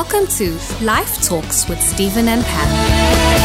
Welcome to Life Talks with Stephen and Pam.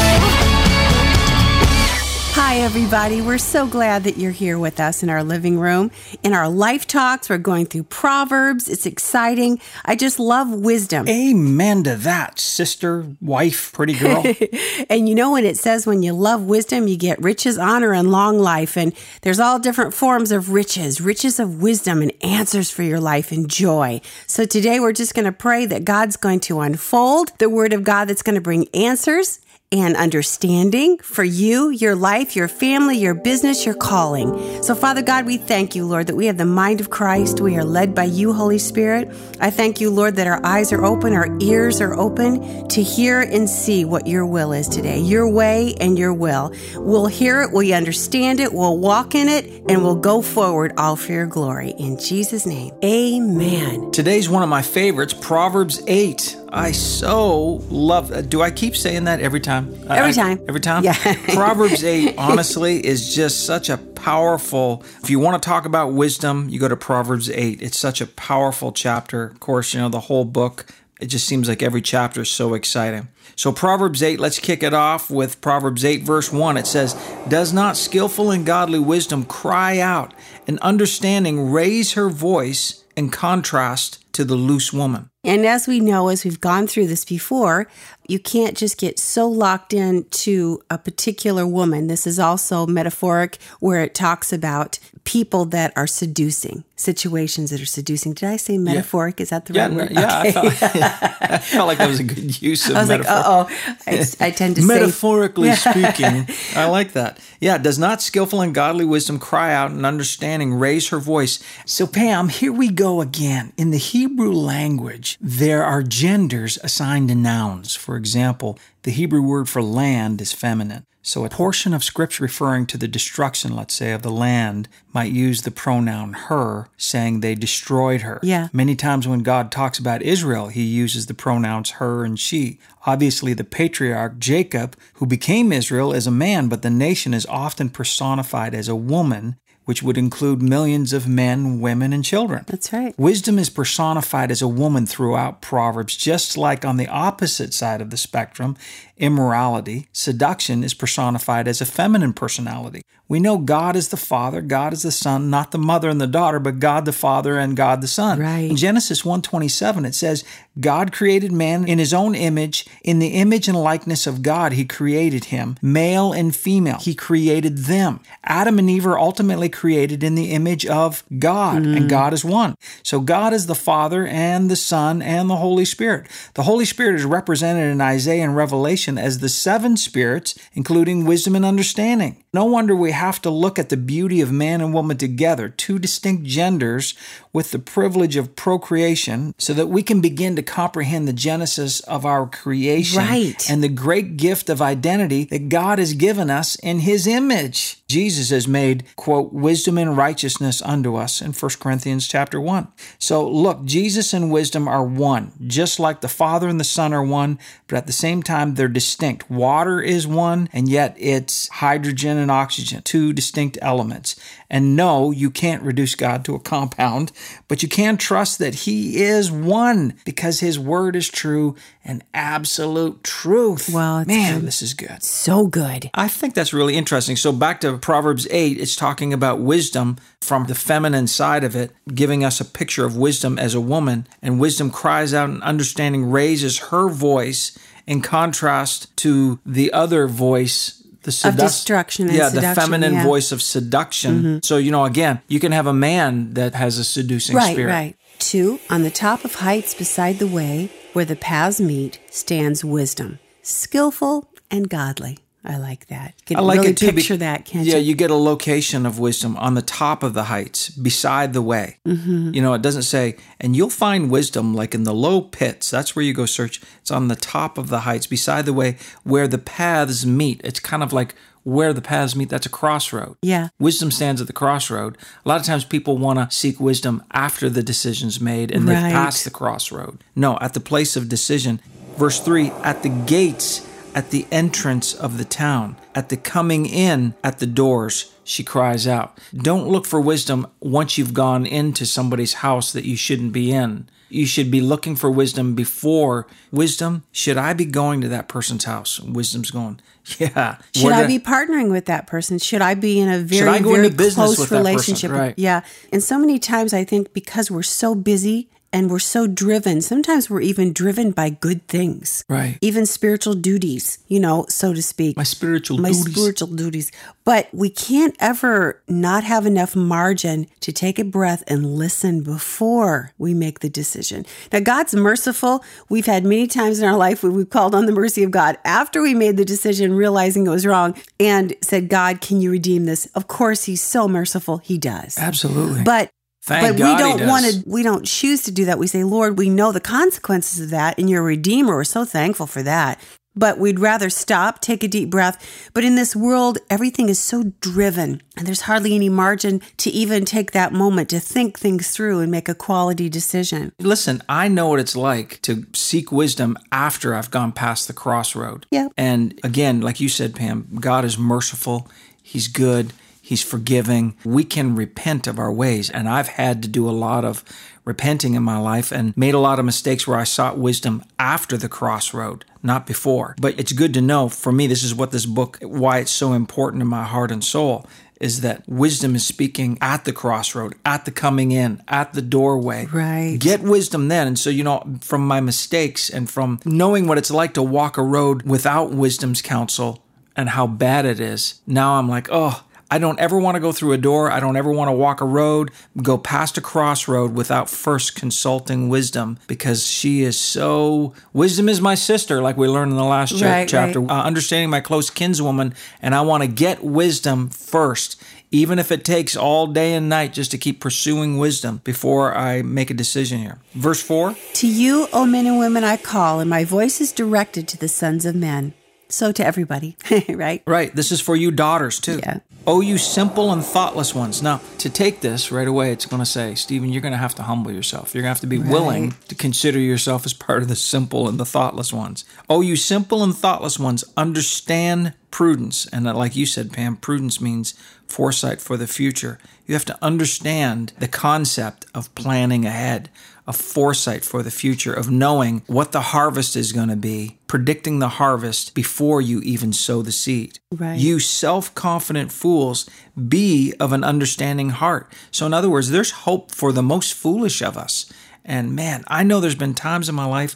Hi, everybody. We're so glad that you're here with us in our living room. In our life talks, we're going through Proverbs. It's exciting. I just love wisdom. Amen to that, sister, wife, pretty girl. and you know, what it says when you love wisdom, you get riches, honor, and long life. And there's all different forms of riches riches of wisdom and answers for your life and joy. So today, we're just going to pray that God's going to unfold the word of God that's going to bring answers and understanding for you, your life, your family, your business, your calling. So, Father God, we thank you, Lord, that we have the mind of Christ. We are led by you, Holy Spirit. I thank you, Lord, that our eyes are open, our ears are open to hear and see what your will is today, your way and your will. We'll hear it, we understand it, we'll walk in it, and we'll go forward all for your glory. In Jesus' name, amen. Today's one of my favorites, Proverbs 8. I so love. Uh, do I keep saying that every time? Every I, time. every time. Yeah. Proverbs eight, honestly, is just such a powerful. If you want to talk about wisdom, you go to Proverbs eight. It's such a powerful chapter. Of course, you know the whole book. It just seems like every chapter is so exciting. So, Proverbs 8, let's kick it off with Proverbs 8, verse 1. It says, Does not skillful and godly wisdom cry out, and understanding raise her voice in contrast to the loose woman? And as we know, as we've gone through this before, you can't just get so locked into a particular woman. This is also metaphoric where it talks about people that are seducing, situations that are seducing. Did I say metaphoric? Yeah. Is that the yeah, right word? Yeah, okay. I, felt, I, felt, like that was a good use of I was metaphor. like, oh, I, I, tend to Metaphorically say. speaking, I like that. Yeah, does not skillful and godly wisdom cry out and understanding raise her voice? So, Pam, here we go again. In the Hebrew language, there are genders assigned to nouns. For example, the Hebrew word for land is feminine. So a portion of scripture referring to the destruction, let's say, of the land might use the pronoun her, saying they destroyed her. Yeah. Many times when God talks about Israel, he uses the pronouns her and she. Obviously, the patriarch Jacob, who became Israel, is a man, but the nation is often personified as a woman which would include millions of men, women, and children. That's right. Wisdom is personified as a woman throughout Proverbs, just like on the opposite side of the spectrum, immorality, seduction is personified as a feminine personality. We know God is the Father, God is the Son, not the mother and the daughter, but God the Father and God the Son. Right. In Genesis 1:27 it says, God created man in his own image, in the image and likeness of God he created him, male and female. He created them. Adam and Eve are ultimately created in the image of God, mm. and God is one. So God is the Father and the Son and the Holy Spirit. The Holy Spirit is represented in Isaiah and Revelation as the seven spirits, including wisdom and understanding. No wonder we have to look at the beauty of man and woman together, two distinct genders with the privilege of procreation, so that we can begin to comprehend the genesis of our creation right. and the great gift of identity that God has given us in His image. Jesus has made, quote, wisdom and righteousness unto us in 1 Corinthians chapter 1. So look, Jesus and wisdom are one, just like the Father and the Son are one, but at the same time, they're distinct. Water is one, and yet it's hydrogen and oxygen, two distinct elements. And no, you can't reduce God to a compound, but you can trust that He is one because His word is true and absolute truth. Well, man, good. this is good. So good. I think that's really interesting. So, back to Proverbs 8, it's talking about wisdom from the feminine side of it, giving us a picture of wisdom as a woman. And wisdom cries out and understanding raises her voice in contrast to the other voice the sedu- of destruction yeah seduction, the feminine yeah. voice of seduction mm-hmm. so you know again you can have a man that has a seducing right, spirit right two on the top of heights beside the way where the paths meet stands wisdom skillful and godly I like that. Can I like really it too. Picture that, can't yeah, you? you get a location of wisdom on the top of the heights, beside the way. Mm-hmm. You know, it doesn't say, and you'll find wisdom like in the low pits. That's where you go search. It's on the top of the heights, beside the way, where the paths meet. It's kind of like where the paths meet. That's a crossroad. Yeah. Wisdom stands at the crossroad. A lot of times people want to seek wisdom after the decision's made and right. they've passed the crossroad. No, at the place of decision. Verse 3 at the gates at the entrance of the town, at the coming in at the doors, she cries out. Don't look for wisdom once you've gone into somebody's house that you shouldn't be in. You should be looking for wisdom before wisdom. Should I be going to that person's house? Wisdom's going, yeah. Should I be partnering with that person? Should I be in a very, very close relationship? Right. Yeah. And so many times I think because we're so busy and we're so driven, sometimes we're even driven by good things. Right. Even spiritual duties, you know, so to speak. My spiritual my duties. spiritual duties. But we can't ever not have enough margin to take a breath and listen before we make the decision. Now, God's merciful. We've had many times in our life where we've called on the mercy of God after we made the decision, realizing it was wrong, and said, God, can you redeem this? Of course, He's so merciful. He does. Absolutely. But Thank but God we don't want to we don't choose to do that. We say, Lord, we know the consequences of that and you're a redeemer. We're so thankful for that. But we'd rather stop, take a deep breath. But in this world, everything is so driven and there's hardly any margin to even take that moment to think things through and make a quality decision. Listen, I know what it's like to seek wisdom after I've gone past the crossroad. Yeah. And again, like you said, Pam, God is merciful. He's good. He's forgiving. We can repent of our ways. And I've had to do a lot of repenting in my life and made a lot of mistakes where I sought wisdom after the crossroad, not before. But it's good to know for me, this is what this book, why it's so important in my heart and soul is that wisdom is speaking at the crossroad, at the coming in, at the doorway. Right. Get wisdom then. And so, you know, from my mistakes and from knowing what it's like to walk a road without wisdom's counsel and how bad it is, now I'm like, oh, I don't ever want to go through a door. I don't ever want to walk a road, go past a crossroad without first consulting wisdom because she is so. Wisdom is my sister, like we learned in the last cha- Right, chapter. right. Uh, understanding my close kinswoman, and I want to get wisdom first, even if it takes all day and night just to keep pursuing wisdom before I make a decision here. Verse 4 To you, O men and women, I call, and my voice is directed to the sons of men. So to everybody, right? Right, this is for you daughters too. Yeah. Oh, you simple and thoughtless ones. Now, to take this right away, it's going to say, Stephen, you're going to have to humble yourself. You're going to have to be willing to consider yourself as part of the simple and the thoughtless ones. Oh, you simple and thoughtless ones, understand prudence. And like you said, Pam, prudence means foresight for the future. You have to understand the concept of planning ahead, of foresight for the future, of knowing what the harvest is going to be, predicting the harvest before you even sow the seed. Right. You self confident fools, be of an understanding heart. So, in other words, there's hope for the most foolish of us. And man, I know there's been times in my life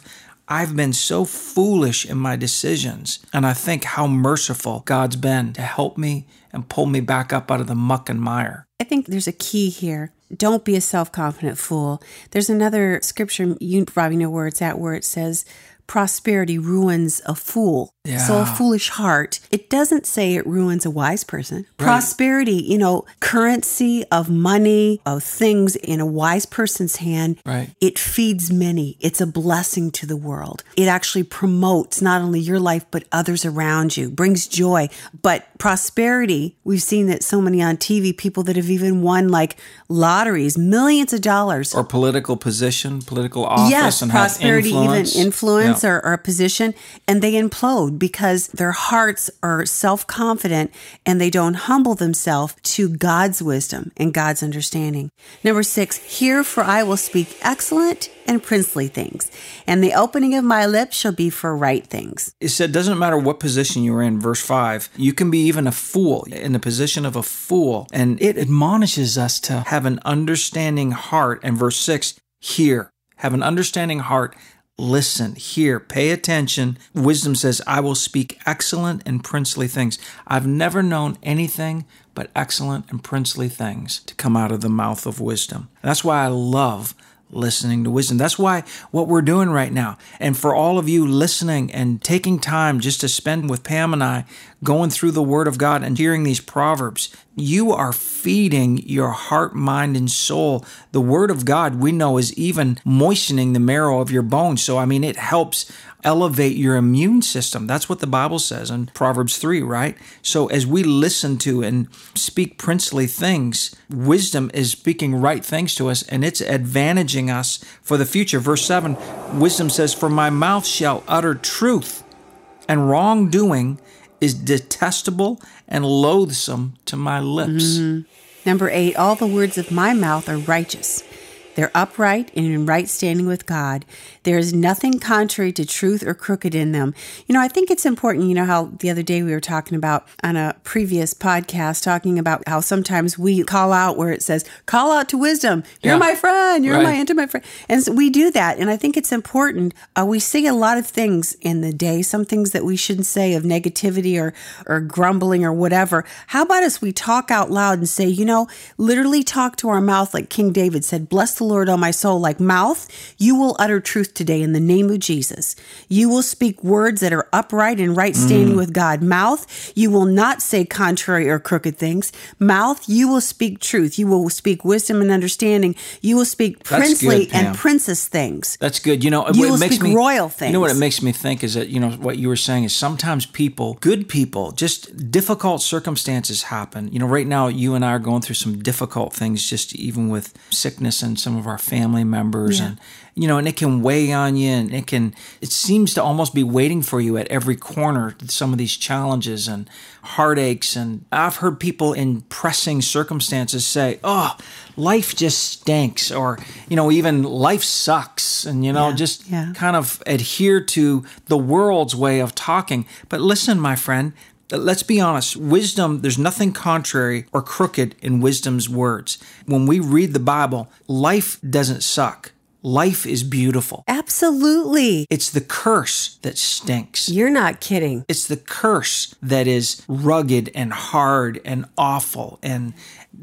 I've been so foolish in my decisions. And I think how merciful God's been to help me and pull me back up out of the muck and mire. I think there's a key here. Don't be a self confident fool. There's another scripture, you probably know where it's at, where it says, prosperity ruins a fool. So a foolish heart. It doesn't say it ruins a wise person. Prosperity, you know, currency of money, of things in a wise person's hand. Right. It feeds many. It's a blessing to the world. It actually promotes not only your life, but others around you, brings joy. But prosperity, we've seen that so many on TV, people that have even won like lotteries, millions of dollars. Or political position, political office, yes, and have prosperity, influence. even influence Yeah. or, or a position, and they implode because their hearts are self confident and they don't humble themselves to God's wisdom and God's understanding. Number six, hear for I will speak excellent and princely things, and the opening of my lips shall be for right things. It said, doesn't matter what position you're in, verse 5, you can be even a fool, in the position of a fool. And it admonishes us to have an understanding heart. And verse 6, hear, have an understanding heart, listen, hear, pay attention. Wisdom says, I will speak excellent and princely things. I've never known anything but excellent and princely things to come out of the mouth of wisdom. That's why I love listening to wisdom. That's why what we're doing right now. And for all of you listening and taking time just to spend with Pam and I going through the Word of God and hearing these proverbs, you are feeding your heart, mind, and soul. The Word of God, we know, is even moistening the marrow of your bones. So, I mean, it helps elevate your immune system. That's what the Bible says in Proverbs 3, right? So as we listen to and speak princely things, wisdom is speaking right things to us and it's advantaging us for the future. Verse 7, wisdom says, For my mouth shall utter truth, and wrongdoing is detestable and loathsome to my lips. Mm-hmm. Number eight, all the words of my mouth are righteous. They're upright and in right standing with God. There is nothing contrary to truth or crooked in them. You know, I think it's important. You know, how the other day we were talking about on a previous podcast, talking about how sometimes we call out where it says, call out to wisdom. You're Yeah. my friend. You're Right. my intimate friend. And so we do that. And I think it's important. Uh, we say a lot of things in the day, some things that we shouldn't say of negativity or, or grumbling or whatever. How about us we talk out loud and say, you know, literally talk to our mouth like King David said, bless the Lord, O my soul, like mouth. You will utter truth today in the name of Jesus. You will speak words that are upright and right standing mm. with God. Mouth, you will not say contrary or crooked things. Mouth, you will speak truth. You will speak wisdom and understanding. You will speak princely good, and princess things. That's good. You know, You what will it makes speak me royal You know what it makes me think is that you know what you were saying is sometimes people, good people, just difficult circumstances happen. You know, right now you and I are going through some difficult things, just even with sickness and some of our family members, Yeah. and you know, and it can weigh on you, and it can. It seems to almost be waiting for you at every corner. Some of these challenges and heartaches, and I've heard people in pressing circumstances say, "Oh, life just stinks," or you know, even life sucks, and you know, Yeah, just yeah. kind of adhere to the world's way of talking. But listen, my friend, let's be honest. Wisdom, there's nothing contrary or crooked in wisdom's words. When we read the Bible, life doesn't suck. Life is beautiful. Absolutely. It's the curse that stinks. You're not kidding. It's the curse that is rugged and hard and awful and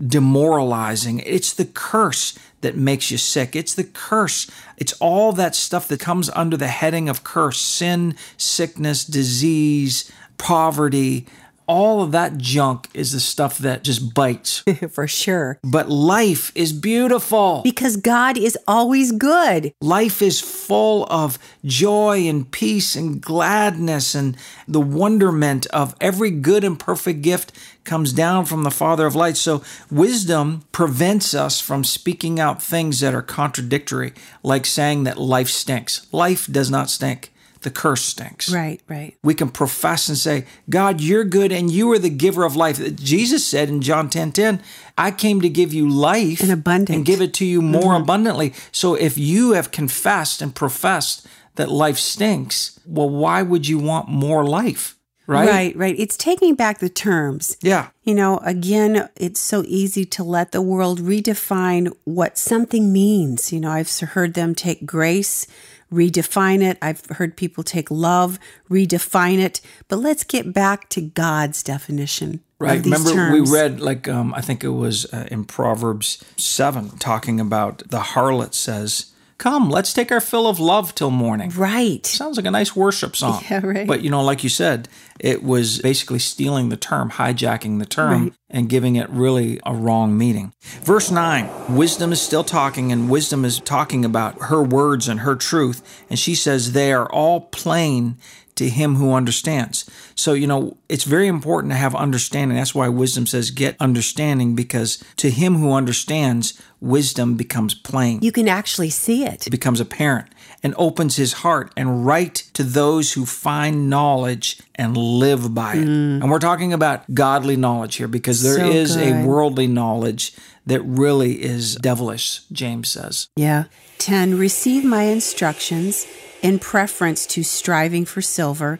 demoralizing. It's the curse that makes you sick. It's the curse. It's all that stuff that comes under the heading of curse sin, sickness, disease, poverty. All of that junk is the stuff that just bites. For sure. But life is beautiful. Because God is always good. Life is full of joy and peace and gladness, and the wonderment of every good and perfect gift comes down from the Father of lights. So, wisdom prevents us from speaking out things that are contradictory, like saying that life stinks. Life does not stink, the curse stinks. Right, right. We can profess and say, God, you're good and you are the giver of life. Jesus said in John 10 10, I came to give you life And abundant. and give it to you more mm-hmm. abundantly. So if you have confessed and professed that life stinks, well, why would you want more life? Right? Right, right. It's taking back the terms. Yeah. You know, again, it's so easy to let the world redefine what something means. You know, I've heard them take grace, redefine it. I've heard people take love, redefine it. But let's get back to God's definition Right. Remember, terms. we read, like, um, I think it was uh, in Proverbs 7, talking about the harlot says, Come, let's take our fill of love till morning. Right. Sounds like a nice worship song. Yeah, right. But you know, like you said, it was basically stealing the term, hijacking the term, Right. and giving it really a wrong meaning. Verse 9 Wisdom is still talking, and wisdom is talking about her words and her truth. And she says, They are all plain to him who understands. So, you know, it's very important to have understanding. That's why wisdom says, Get understanding, because to him who understands, wisdom becomes plain You can actually see it. it becomes apparent and opens his heart and right to those who find knowledge and live by it. And we're talking about godly knowledge here because there Mm. So is a worldly knowledge that really is devilish, James says. Yeah. 10. Receive my instructions in preference to striving for silver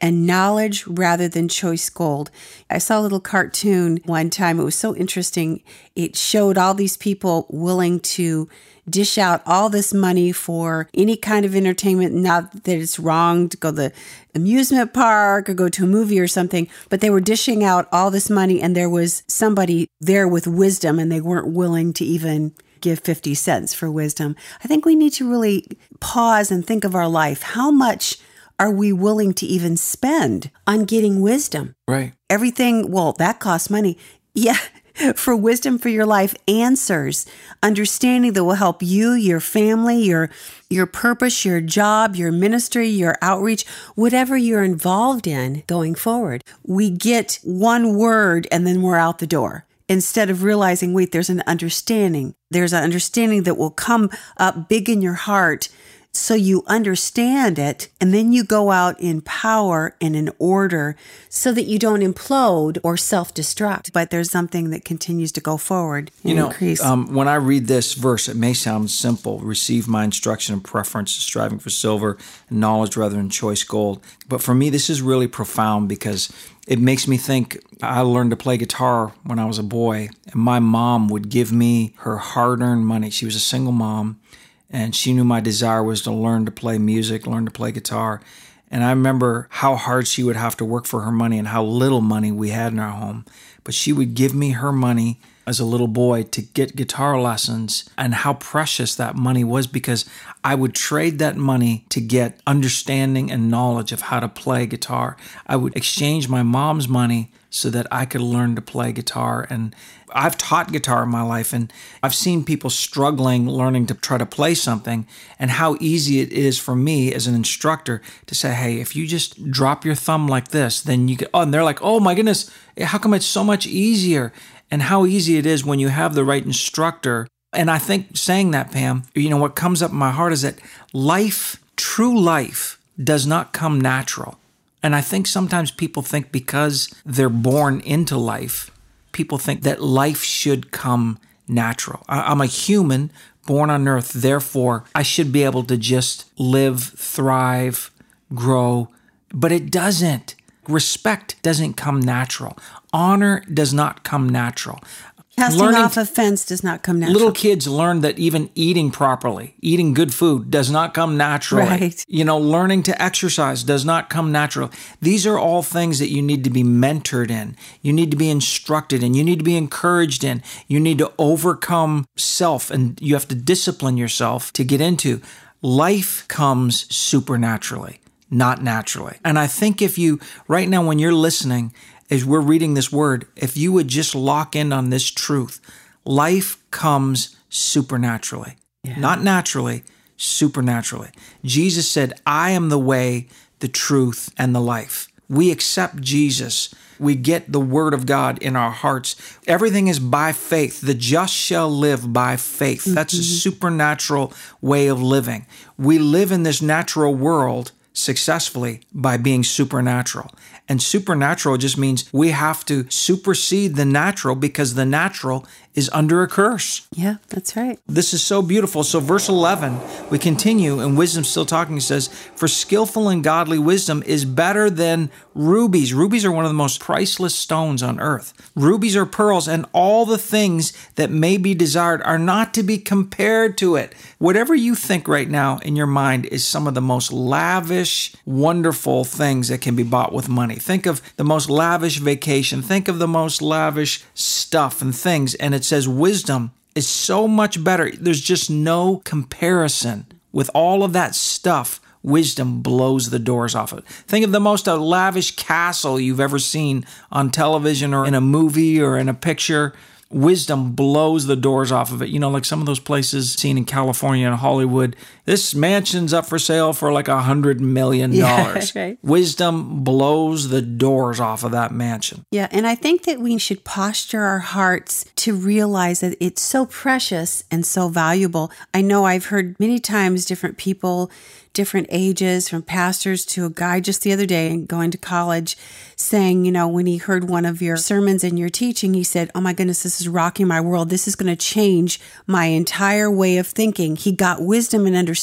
and knowledge rather than choice gold. I saw a little cartoon one time. It was so interesting. It showed all these people willing to dish out all this money for any kind of entertainment. Not that it's wrong to go to the amusement park or go to a movie or something, but they were dishing out all this money and there was somebody there with wisdom and they weren't willing to even give 50 cents for wisdom. I think we need to really pause and think of our life. How much are we willing to even spend on getting wisdom? Right. Everything, well, that costs money. Yeah. For wisdom for your life, answers, understanding that will help you, your family, your your purpose, your job, your ministry, your outreach, whatever you're involved in going forward. We get one word and then we're out the door instead of realizing, wait, there's an understanding. There's an understanding that will come up big in your heart so you understand it and then you go out in power and in order so that you don't implode or self-destruct but there's something that continues to go forward and You know, increase um, when I read this verse, it may sound simple receive my instruction and preference, striving for silver and knowledge rather than choice gold. But for me, this is really profound because it makes me think I learned to play guitar when I was a boy, and my mom would give me her hard earned money. She was a single mom, and she knew my desire was to learn to play music, learn to play guitar. And I remember how hard she would have to work for her money and how little money we had in our home. But she would give me her money as a little boy to get guitar lessons and how precious that money was because I would trade that money to get understanding and knowledge of how to play guitar. I would exchange my mom's money so that I could learn to play guitar. And I've taught guitar in my life, and I've seen people struggling learning to try to play something, and how easy it is for me as an instructor to say, Hey, if you just drop your thumb like this, then you can, oh, and they're like, Oh my goodness, how come it's so much easier? And how easy it is when you have the right instructor. And I think saying that, Pam, you know, what comes up in my heart is that life, true life, does not come natural. And I think sometimes people think because they're born into life, people think that life should come natural. I'm a human born on earth, therefore, I should be able to just live, thrive, grow. But it doesn't. Respect doesn't come natural. Honor does not come natural. Casting learning- off offense does not come natural Little kids learn that even eating properly, eating good food does not come naturally. Right. You know, learning to exercise does not come natural. These are all things that you need to be mentored in. You need to be instructed in. You need to be encouraged in. You need to overcome self and you have to discipline yourself to get into. Life comes supernaturally, not naturally. And I think if you, right now, when you're listening, as we're reading this word, if you would just lock in on this truth, life comes supernaturally, not naturally, supernaturally. Jesus said, I am the way, the truth, and the life. We accept Jesus. We get the word of God in our hearts. Everything is by faith. The just shall live by faith. Mm-hmm. That's a supernatural way of living. We live in this natural world successfully by being supernatural. And supernatural just means we have to supersede the natural because the natural is under a curse. yeah that's right This is so beautiful. So, verse 11, we continue, and wisdom still talking says, For skillful and godly wisdom is better than rubies. Rubies are one of the most priceless stones on earth. Rubies are pearls, and all the things that may be desired are not to be compared to it. Whatever you think right now in your mind is some of the most lavish, wonderful things that can be bought with money. Think of the most lavish vacation, think of the most lavish stuff and things, and it says wisdom is so much better. There's just no comparison with all of that stuff. Wisdom blows the doors off of it. Think of the most uh, lavish castle you've ever seen on television or in a movie or in a picture. Wisdom blows the doors off of it. You know, like some of those places seen in California and Hollywood. This mansion's up for sale for like a hundred million Yeah, dollars. right. Wisdom blows the doors off of that mansion. Yeah, and I think that we should posture our hearts to realize that it's so precious and so valuable. I know I've heard many times different people, different ages, from pastors to a guy just the other day and going to college, saying, you know, when he heard one of your sermons and your teaching, he said, Oh my goodness, this is rocking my world. This is going to change my entire way of thinking. He got wisdom and understanding,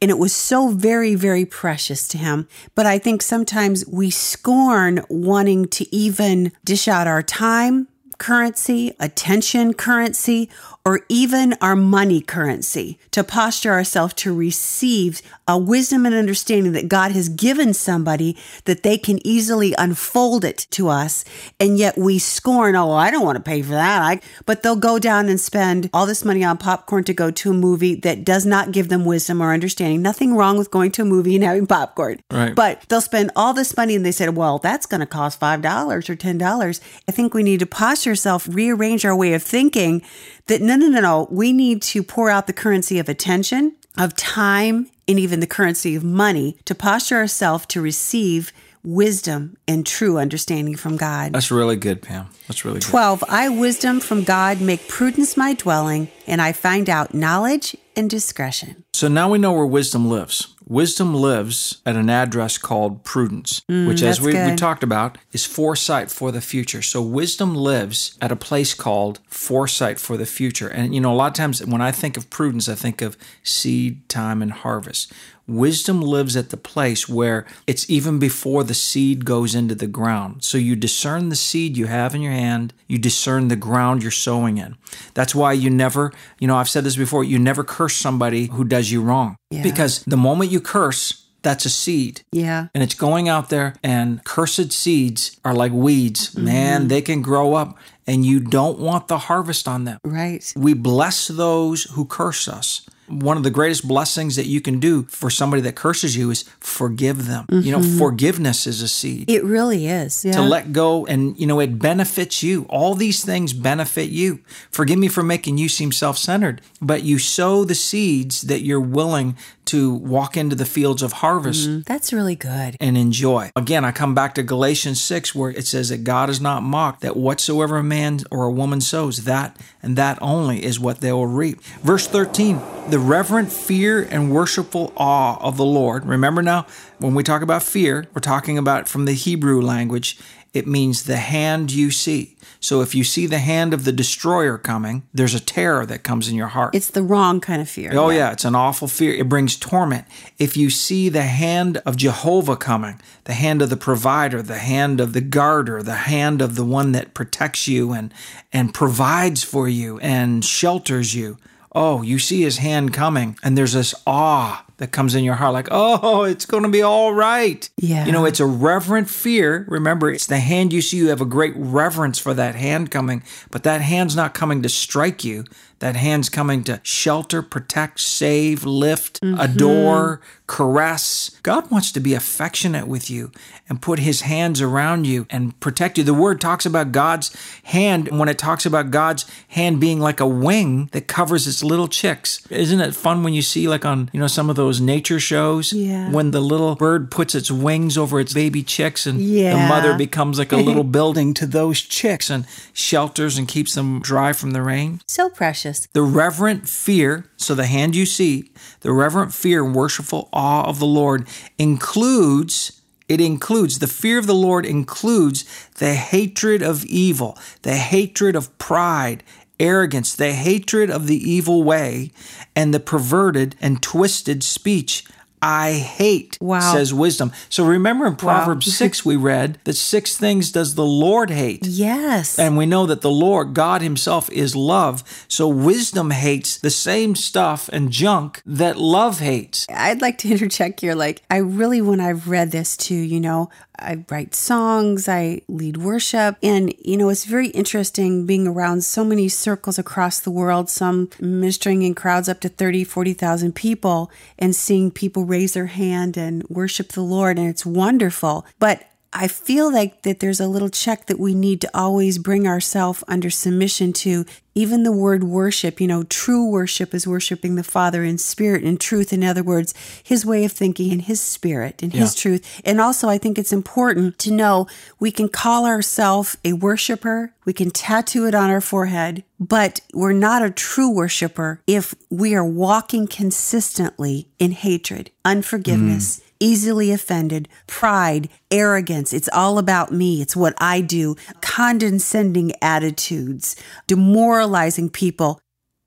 and it was so very, very precious to him. But I think sometimes we scorn wanting to even dish out our time currency, attention currency, or even our money currency to posture ourselves to receive a wisdom and understanding that God has given somebody that they can easily unfold it to us. And yet we scorn, oh, I don't want to pay for that. I, but they'll go down and spend all this money on popcorn to go to a movie that does not give them wisdom or understanding. Nothing wrong with going to a movie and having popcorn. Right. But they'll spend all this money and they said, well, that's going to cost $5 or $10. I think we need to posture ourselves, rearrange our way of thinking that no, no, no, no. We need to pour out the currency of attention, of time, and even the currency of money to posture ourselves to receive wisdom and true understanding from God. That's really good, Pam. That's really good. 12. I, wisdom from God, make prudence my dwelling, and I find out knowledge and discretion. So now we know where wisdom lives. Wisdom lives at an address called prudence, mm, which, as we, we talked about, is foresight for the future. So wisdom lives at a place called foresight for the future. And, you know, a lot of times when I think of prudence, I think of seed, time, and harvest. Wisdom lives at the place where it's even before the seed goes into the ground. So you discern the seed you have in your hand, you discern the ground you're sowing in. That's why you never, you know, I've said this before, you never curse somebody who does you wrong. Yeah. Because the moment you curse, that's a seed. Yeah. And it's going out there, and cursed seeds are like weeds. Mm-hmm. Man, they can grow up, and you don't want the harvest on them. Right. We bless those who curse us. One of the greatest blessings that you can do for somebody that curses you is forgive them. You know, mm-hmm. forgiveness is a seed. It really is. Yeah. To let go and, you know, it benefits you. All these things benefit you. Forgive me for making you seem self centered, but you sow the seeds that you're willing to walk into the fields of harvest mm-hmm. That's really good. and enjoy. Again, I come back to Galatians 6 where it says that God is not mocked, that whatsoever a man or a woman sows, that and that only is what they will reap. Verse 13, the reverent fear and worshipful awe of the Lord. Remember now, when we talk about fear, we're talking about from the Hebrew language, it means the hand you see. So if you see the hand of the destroyer coming, there's a terror that comes in your heart. It's the wrong kind of fear. Oh, yeah, it's an awful fear. It brings torment. If you see the hand of Jehovah coming, the hand of the provider, the hand of the guarder, the hand of the one that protects you and, and provides for you and shelters you, oh, you see his hand coming, and there's this awe that comes in your heart like, oh, it's going to be all right. Yeah. You know, it's a reverent fear. Remember, it's the hand you see. You have a great reverence for that hand coming, but that hand's not coming to strike you. That hand's coming to shelter, protect, save, lift, mm-hmm. adore, caress. God wants to be affectionate with you and put his hands around you and protect you. The word talks about God's hand when it talks about God's hand being like a wing that covers its little chicks. Isn't it fun when you see like on, you know, some of those nature shows Yeah. when the little bird puts its wings over its baby chicks and the mother becomes like a little building to those chicks and shelters and keeps them dry from the rain? So precious. The reverent fear, so the hand you see, the reverent fear and worshipful awe of the Lord includes it includes the fear of the Lord includes the hatred of evil, the hatred of pride, arrogance, the hatred of the evil way, and the perverted and twisted speech. I hate, Wow. says wisdom. So remember in Proverbs 6, we read that six things does the Lord hate. Yes. And we know that the Lord, God Himself, is love. So wisdom hates the same stuff and junk that love hates. I'd like to interject here. Like, I really, when I've read this too, you know, I write songs, I lead worship, and, you know, it's very interesting being around so many circles across the world, some ministering in crowds up to 30, 40,000 people, and seeing people raise their hand and worship the Lord. And it's wonderful. But I feel like that there's a little check that we need to always bring ourselves under submission to. Even the word worship, you know, true worship is worshiping the Father in spirit and truth. In other words, his way of thinking and his spirit and his truth. And also, I think it's important to know we can call ourselves a worshiper, we can tattoo it on our forehead, but we're not a true worshiper if we are walking consistently in hatred, unforgiveness mm. Easily offended, pride, arrogance. It's all about me. It's what I do. Condescending attitudes, demoralizing people.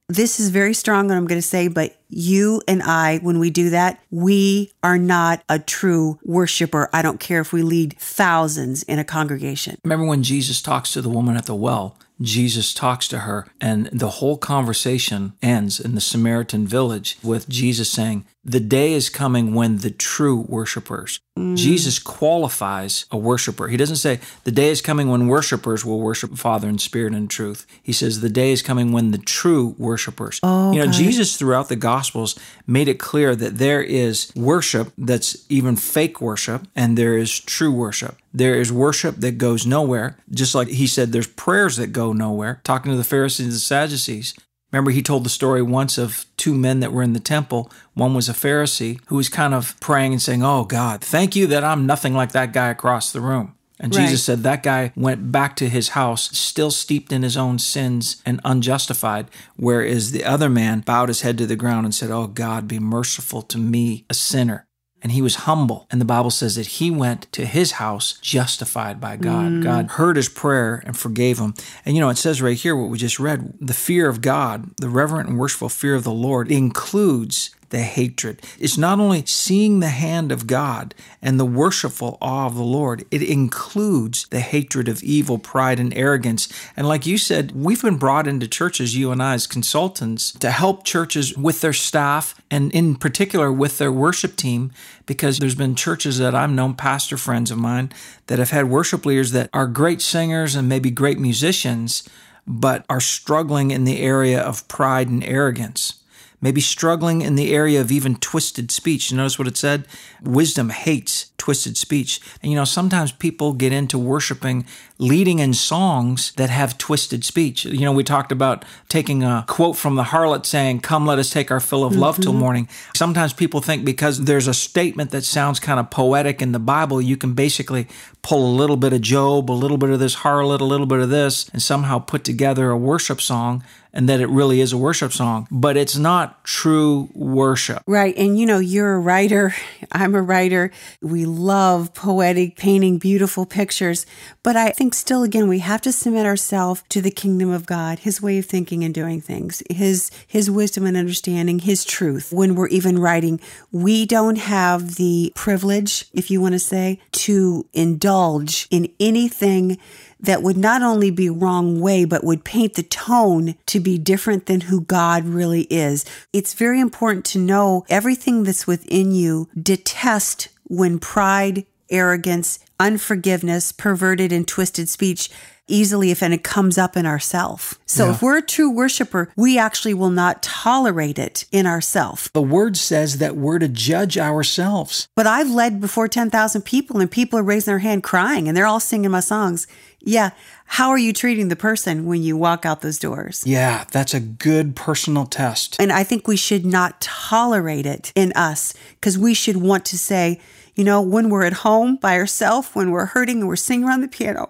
This is very strong, what I'm going to say, but you and I, when we do that, we are not a true worshiper. I don't care if we lead thousands in a congregation. Remember when Jesus talks to the woman at the well? Jesus talks to her, and the whole conversation ends in the Samaritan village with Jesus saying, The day is coming when the true worshipers. Mm. Jesus qualifies a worshiper. He doesn't say, The day is coming when worshipers will worship Father in spirit and truth. He says, The day is coming when the true worshipers. Oh, you know, it. Jesus throughout the Gospels made it clear that there is worship that's even fake worship, and there is true worship. There is worship that goes nowhere, just like he said there's prayers that go nowhere, talking to the Pharisees and the Sadducees. Remember, he told the story once of two men that were in the temple. One was a Pharisee who was kind of praying and saying, Oh, God, thank you that I'm nothing like that guy across the room. And Right. Jesus said that guy went back to his house still steeped in his own sins and unjustified, whereas the other man bowed his head to the ground and said, Oh God, be merciful to me, a sinner. And he was humble. And the Bible says that he went to his house justified by God. Mm. God heard his prayer and forgave him. And you know, it says right here what we just read the fear of God, the reverent and worshipful fear of the Lord includes the hatred. It's not only seeing the hand of God and the worshipful awe of the Lord, it includes the hatred of evil, pride, and arrogance. And like you said, we've been brought into churches, you and I, as consultants, to help churches with their staff and in particular with their worship team, because there's been churches that I've known, pastor friends of mine, that have had worship leaders that are great singers and maybe great musicians, but are struggling in the area of pride and arrogance maybe struggling in the area of even twisted speech. You notice what it said? Wisdom hates twisted speech. And you know, sometimes people get into worshiping, leading in songs that have twisted speech. You know, we talked about taking a quote from the harlot saying, Come, let us take our fill of love till mm-hmm. morning. Sometimes people think because there's a statement that sounds kind of poetic in the Bible, you can basically pull a little bit of Job, a little bit of this harlot, a little bit of this, and somehow put together a worship song and that it really is a worship song, but it's not true worship. Right. And you know, you're a writer. I'm a writer. We love poetic painting beautiful pictures. But I think still, again, we have to submit ourselves to the kingdom of God, his way of thinking and doing things, his, his wisdom and understanding, his truth. When we're even writing, we don't have the privilege, if you want to say, to indulge in anything that would not only be wrong way, but would paint the tone to be different than who God really is. It's very important to know everything that's within you detest when pride, arrogance, unforgiveness, perverted and twisted speech easily if and it comes up in ourself. So Yeah. if we're a true worshiper, we actually will not tolerate it in ourself. The word says that we're to judge ourselves. But I've led before 10,000 people and people are raising their hand crying and they're all singing my songs. Yeah. How are you treating the person when you walk out those doors? Yeah, that's a good personal test. And I think we should not tolerate it in us because we should want to say, you know, when we're at home by ourselves, when we're hurting and we're singing around the piano,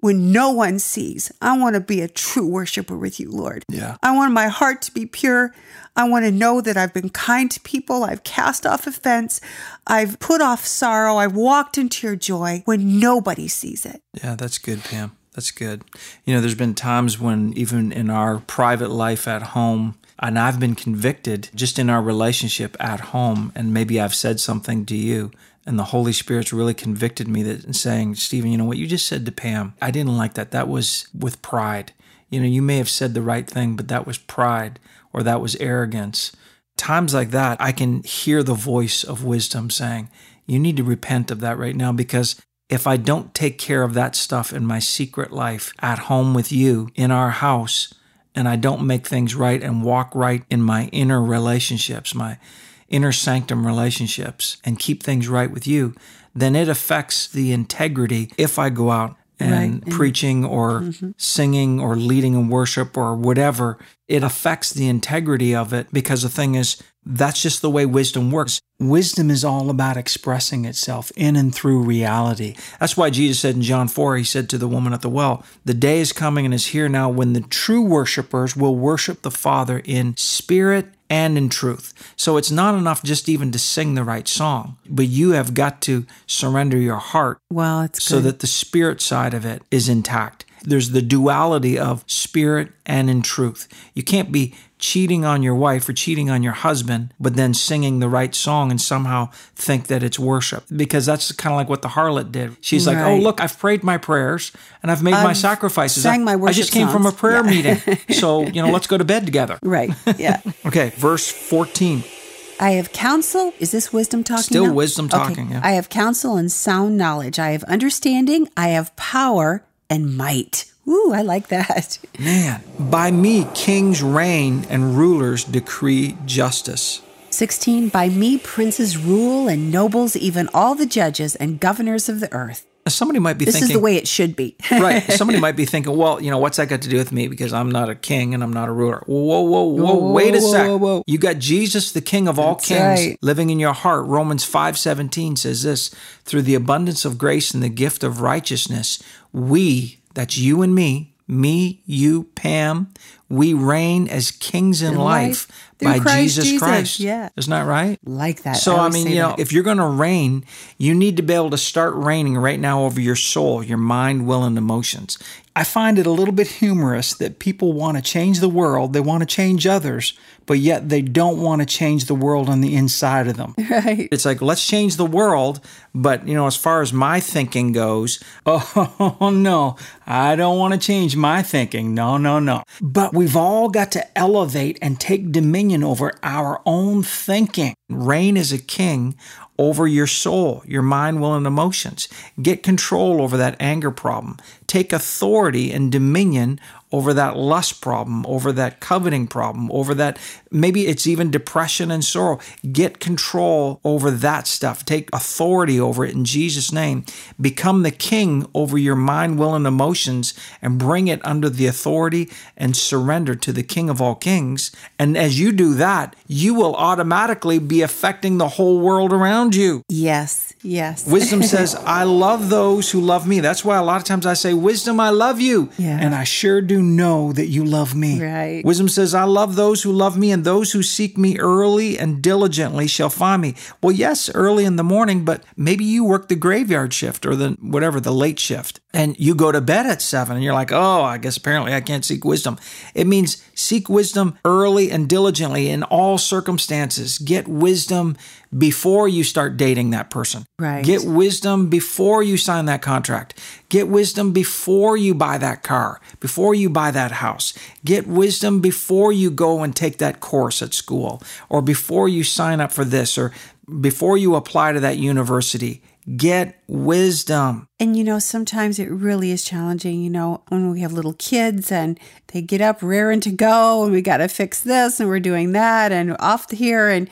when no one sees, I want to be a true worshiper with you, Lord. Yeah. I want my heart to be pure. I want to know that I've been kind to people. I've cast off offense. I've put off sorrow. I've walked into your joy when nobody sees it. Yeah, that's good, Pam. That's good. You know, there's been times when even in our private life at home, and I've been convicted just in our relationship at home, and maybe I've said something to you, and the Holy Spirit's really convicted me that saying, Stephen, you know what you just said to Pam, I didn't like that. That was with pride. You know, you may have said the right thing, but that was pride or that was arrogance. Times like that, I can hear the voice of wisdom saying, You need to repent of that right now because if I don't take care of that stuff in my secret life at home with you in our house, and I don't make things right and walk right in my inner relationships, my inner sanctum relationships, and keep things right with you, then it affects the integrity if I go out and Right. Preaching or mm-hmm. singing or leading in worship or whatever. It affects the integrity of it because the thing is, that's just the way wisdom works. Wisdom is all about expressing itself in and through reality. That's why Jesus said in John 4, he said to the woman at the well, The day is coming and is here now when the true worshipers will worship the Father in spirit and in truth. So it's not enough just even to sing the right song, but you have got to surrender your heart Well, it's so that the spirit side of it is intact. There's the duality of spirit and in truth. You can't be cheating on your wife or cheating on your husband, but then singing the right song and somehow think that it's worship. Because that's kind of like what the harlot did. She's like, oh, look, I've prayed my prayers and I've made my I've sacrifices. sang I- my I just came from a prayer Yeah. meeting. So, you know, let's go to bed together. right. Yeah. Okay, verse 14. I have counsel. Is this wisdom talking? Still now? wisdom Okay. talking, yeah. I have counsel and sound knowledge. I have understanding. I have power and might. Ooh, I like that. Man, by me kings reign and rulers decree justice. 16. By me princes rule and nobles, even all the judges and governors of the earth. Somebody might be thinking This thinking is the way it should be. right. Somebody might be thinking, well, you know, what's that got to do with me? Because I'm not a king and I'm not a ruler. Whoa, whoa, whoa, Whoa, wait a whoa, sec. whoa, whoa. You got Jesus, the King of all That's kings, right. living in your heart. Romans 5:17 says this, through the abundance of grace and the gift of righteousness, we, that's you and me, me, you, Pam, we reign as kings in, In life, life by Christ Jesus, Jesus, Christ. yeah. Isn't that right? like that. So I, always mean, you know, that. if you're going to reign, you need to be able to start reigning right now over your soul, your mind, will, and emotions. I find it a little bit humorous that people want to change the world, they want to change others, but yet they don't want to change the world on the inside of them. right. It's like, let's change the world, but you know, as far as my thinking goes, oh no, I don't want to change my thinking. No, no, no. But we've all got to elevate and take dominion over our own thinking. Reign as a king over your soul, your mind, will, and emotions. Get control over that anger problem. Take authority and dominion over that lust problem, over that coveting problem, over that maybe it's even depression and sorrow. Get control over that stuff. Take authority over it in Jesus' name. Become the king over your mind, will, and emotions and bring it under the authority and surrender to the King of all kings. And as you do that, you will automatically be affecting the whole world around you. Yes. Yes. Wisdom says, I love those who love me. That's why a lot of times I say, Wisdom, I love you. Yeah. And I sure do know that you love me. Right. Wisdom says, I love those who love me, and those who seek me early and diligently shall find me. Well, yes, early in the morning, but maybe you work the graveyard shift or the whatever, the late shift, and you go to bed at seven, and you're like, oh, I guess apparently I can't seek wisdom. It means seek wisdom early and diligently in all circumstances. Get wisdom before you start dating that person. Right. Get wisdom before you sign that contract. Get wisdom before you buy that car, before you buy that house. Get wisdom before you go and take that course at school, or before you sign up for this, or before you apply to that university. Get wisdom. And you know, sometimes it really is challenging, you know, when we have little kids and they get up raring to go and we got to fix this and we're doing that and off here. And,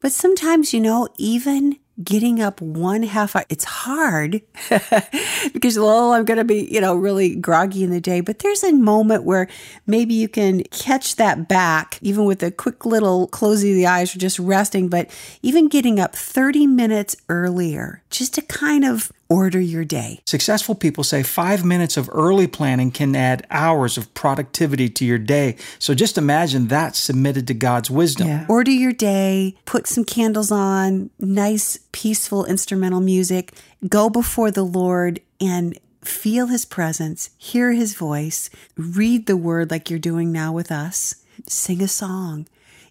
but sometimes, you know, even getting up one half hour, it's hard because, well, I'm going to be, you know, really groggy in the day. But there's a moment where maybe you can catch that back, even with a quick little closing of the eyes or just resting. But even getting up 30 minutes earlier, just to kind of order your day. Successful people say five minutes of early planning can add hours of productivity to your day. So just imagine that submitted to God's wisdom. Order your day, put some candles on, nice, peaceful instrumental music, go before the Lord and feel his presence, hear his voice, read the word like you're doing now with us, sing a song.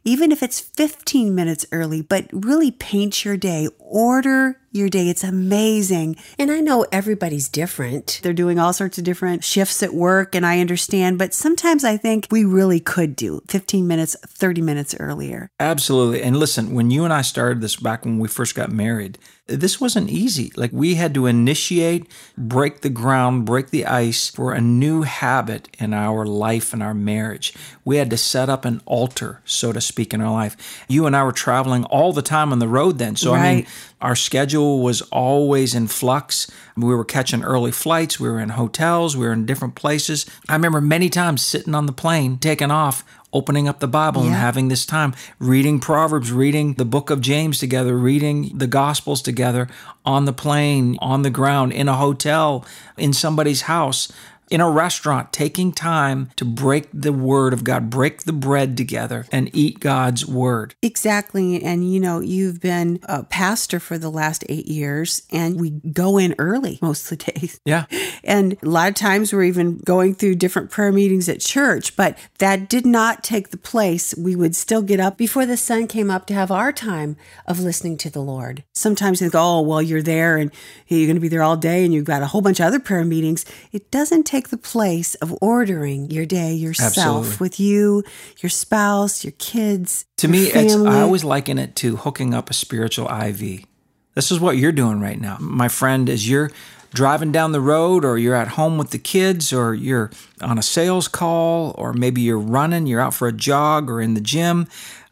Even if it's 15 minutes early, but really paint your day. Order your day. It's amazing. And I know everybody's different. They're doing all sorts of different shifts at work, and I understand, but sometimes I think we really could do 15 minutes, 30 minutes earlier. Absolutely. And listen, when you and I started this back when we first got married, this wasn't easy. Like we had to initiate, break the ground, break the ice for a new habit in our life and our marriage. We had to set up an altar, so to speak, in our life. You and I were traveling all the time on the road then. So, I mean, our schedule was always in flux. We were catching early flights. We were in hotels. We were in different places. I remember many times sitting on the plane, taking off, opening up the Bible and having this time reading Proverbs, reading the book of James together, reading the Gospels together on the plane, on the ground, in a hotel, in somebody's house. In a restaurant, taking time to break the word of God, break the bread together and eat God's word. Exactly. And you know, you've been a pastor for the last eight years, and we go in early most of the days. Yeah. And a lot of times we're even going through different prayer meetings at church, but that did not take the place. We would still get up before the sun came up to have our time of listening to the Lord. Sometimes they go, oh, well, you're there and you're going to be there all day and you've got a whole bunch of other prayer meetings. It doesn't take the place of ordering your day yourself Absolutely. with you, your spouse, your kids. To your me, it's. I always liken it to hooking up a spiritual IV. This is what you're doing right now. My friend, as you're driving down the road or you're at home with the kids or you're on a sales call or maybe you're running, you're out for a jog or in the gym,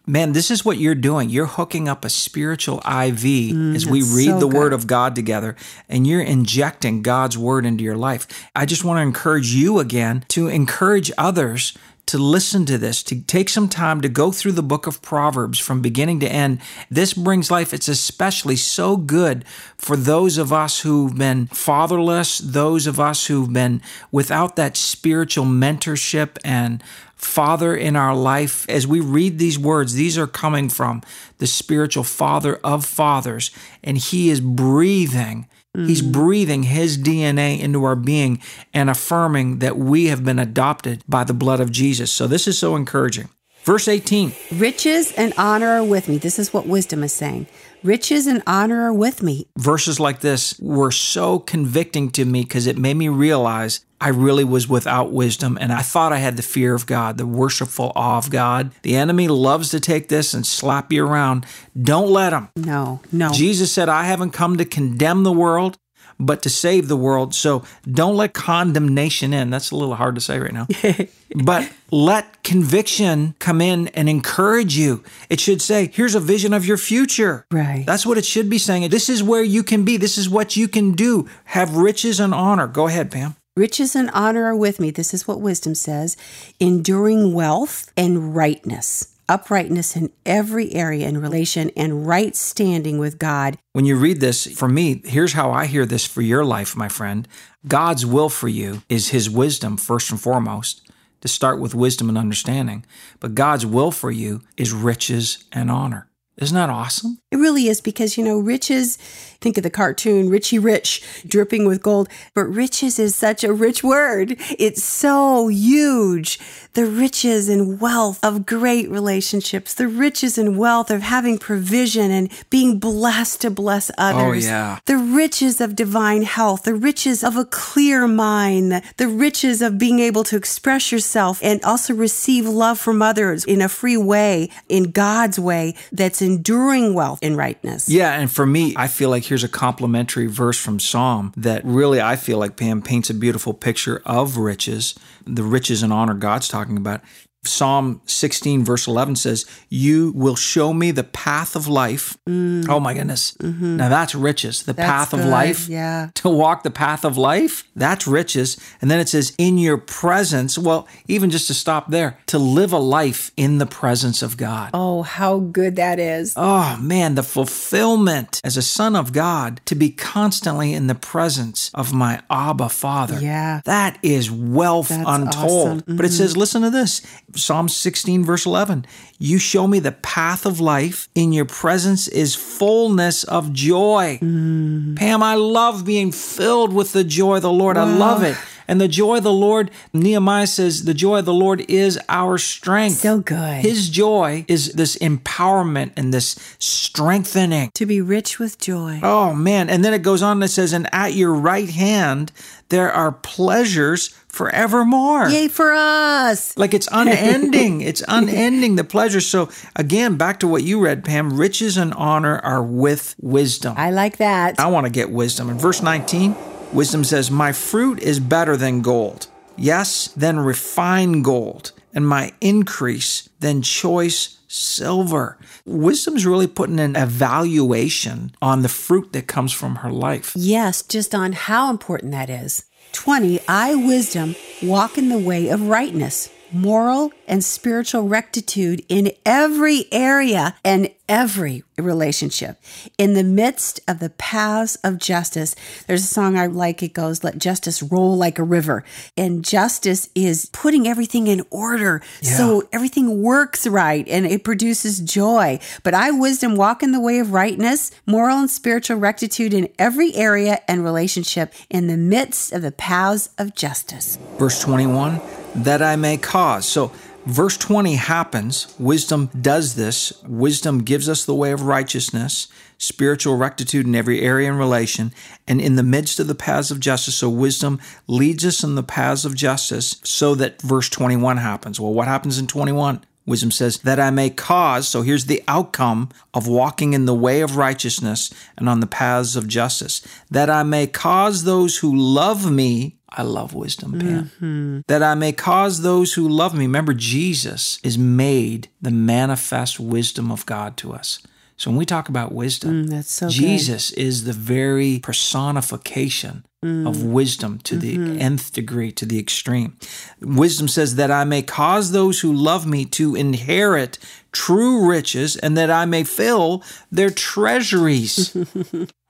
Man, this is what you're doing. You're hooking up a spiritual IV mm, as we read so the Word of God together, and you're injecting God's Word into your life. I just want to encourage you again to encourage others to listen to this, to take some time to go through the book of Proverbs from beginning to end. This brings life. It's especially so good for those of us who've been fatherless, those of us who've been without that spiritual mentorship and father in our life. As we read these words, these are coming from the spiritual father of fathers, and he is breathing. He's mm. breathing his DNA into our being and affirming that we have been adopted by the blood of Jesus. So this is so encouraging. Verse 18. Riches and honor are with me. This is what wisdom is saying. Riches and honor are with me. verses like this were so convicting to me because it made me realize I really was without wisdom and I thought I had the fear of God, the worshipful awe of God. The enemy loves to take this and slap you around. Don't let him. No, no. Jesus said, I haven't come to condemn the world, but to save the world. So don't let condemnation in. That's a little hard to say right now. but let conviction come in and encourage you. It should say, here's a vision of your future. Right. That's what it should be saying. This is where you can be. This is what you can do. Have riches and honor. Go ahead, Pam. Riches and honor are with me. This is what wisdom says. Enduring wealth and rightness. Uprightness in every area in relation and right standing with God. When you read this, for me, here's how I hear this for your life, my friend. God's will for you is His wisdom, first and foremost, to start with wisdom and understanding. But God's will for you is riches and honor. Isn't that awesome? It really is because, you know, riches, think of the cartoon, Richie Rich, dripping with gold. But riches is such a rich word. It's so huge. The riches and wealth of great relationships, the riches and wealth of having provision and being blessed to bless oh, others. Oh, yeah. The riches of divine health, the riches of a clear mind, the, the riches of being able to express yourself and also receive love from others in a free way, in God's way, that's enduring wealth and rightness. Yeah, and for me, I feel like here's a complimentary verse from Psalm that really I feel like Pam paints a beautiful picture of riches, the riches and honor God's talking about. Psalm 16, verse 11 says, You will show me the path of life. Oh my goodness. Now that's riches, the That's path of life. yeah. To walk the path of life, that's riches. And then it says, In your presence. Well, even just to stop there, to live a life in the presence of God. Oh, how good that is. Oh man, the fulfillment as a son of God to be constantly in the presence of my Abba Father. Yeah. That is wealth That's untold. awesome. Mm-hmm. But it says, listen to this Psalm 16, verse 11. You show me the path of life. In your presence is fullness of joy. Mm. Pam, I love being filled with the joy of the Lord. I love it. And the joy of the Lord, Nehemiah says, the joy of the Lord is our strength. So good. His joy is this empowerment and this strengthening. to be rich with joy. Oh man. And then it goes on and it says, and at your right hand there are pleasures forevermore. Yay for us. Like it's unending. it's unending the pleasure. So again, back to what you read, Pam, riches and honor are with wisdom. I like that. I want to get wisdom. In verse 19, wisdom says, My fruit is better than gold. Yes, than refined gold, and my increase than choice silver. Wisdom's really putting an evaluation on the fruit that comes from her life. Yes, just on how important that is. 20. I, wisdom, walk in the way of rightness, moral and spiritual rectitude in every area and every relationship. In the midst of the paths of justice, there's a song I like. It goes, Let justice roll like a river. And justice is putting everything in order so everything works right and it produces joy. But I, wisdom, walk in the way of rightness, moral and spiritual rectitude in every area and relationship in the midst of the paths of justice. Verse 21, that I may cause. So, verse 20 happens. Wisdom does this. Wisdom gives us the way of righteousness, spiritual rectitude in every area and relation, and in the midst of the paths of justice. So, wisdom leads us in the paths of justice so that verse 21 happens. Well, what happens in 21? Wisdom says, that I may cause, so here's the outcome of walking in the way of righteousness and on the paths of justice, that I may cause those who love me, I love wisdom, Pam. That I may cause those who love me. Remember, Jesus is made the manifest wisdom of God to us. So when we talk about wisdom, Mm, that's so good. Jesus is the very personification Mm. of wisdom to the Mm-hmm. nth degree, to the extreme. Wisdom says that I may cause those who love me to inherit true riches and that I may fill their treasuries.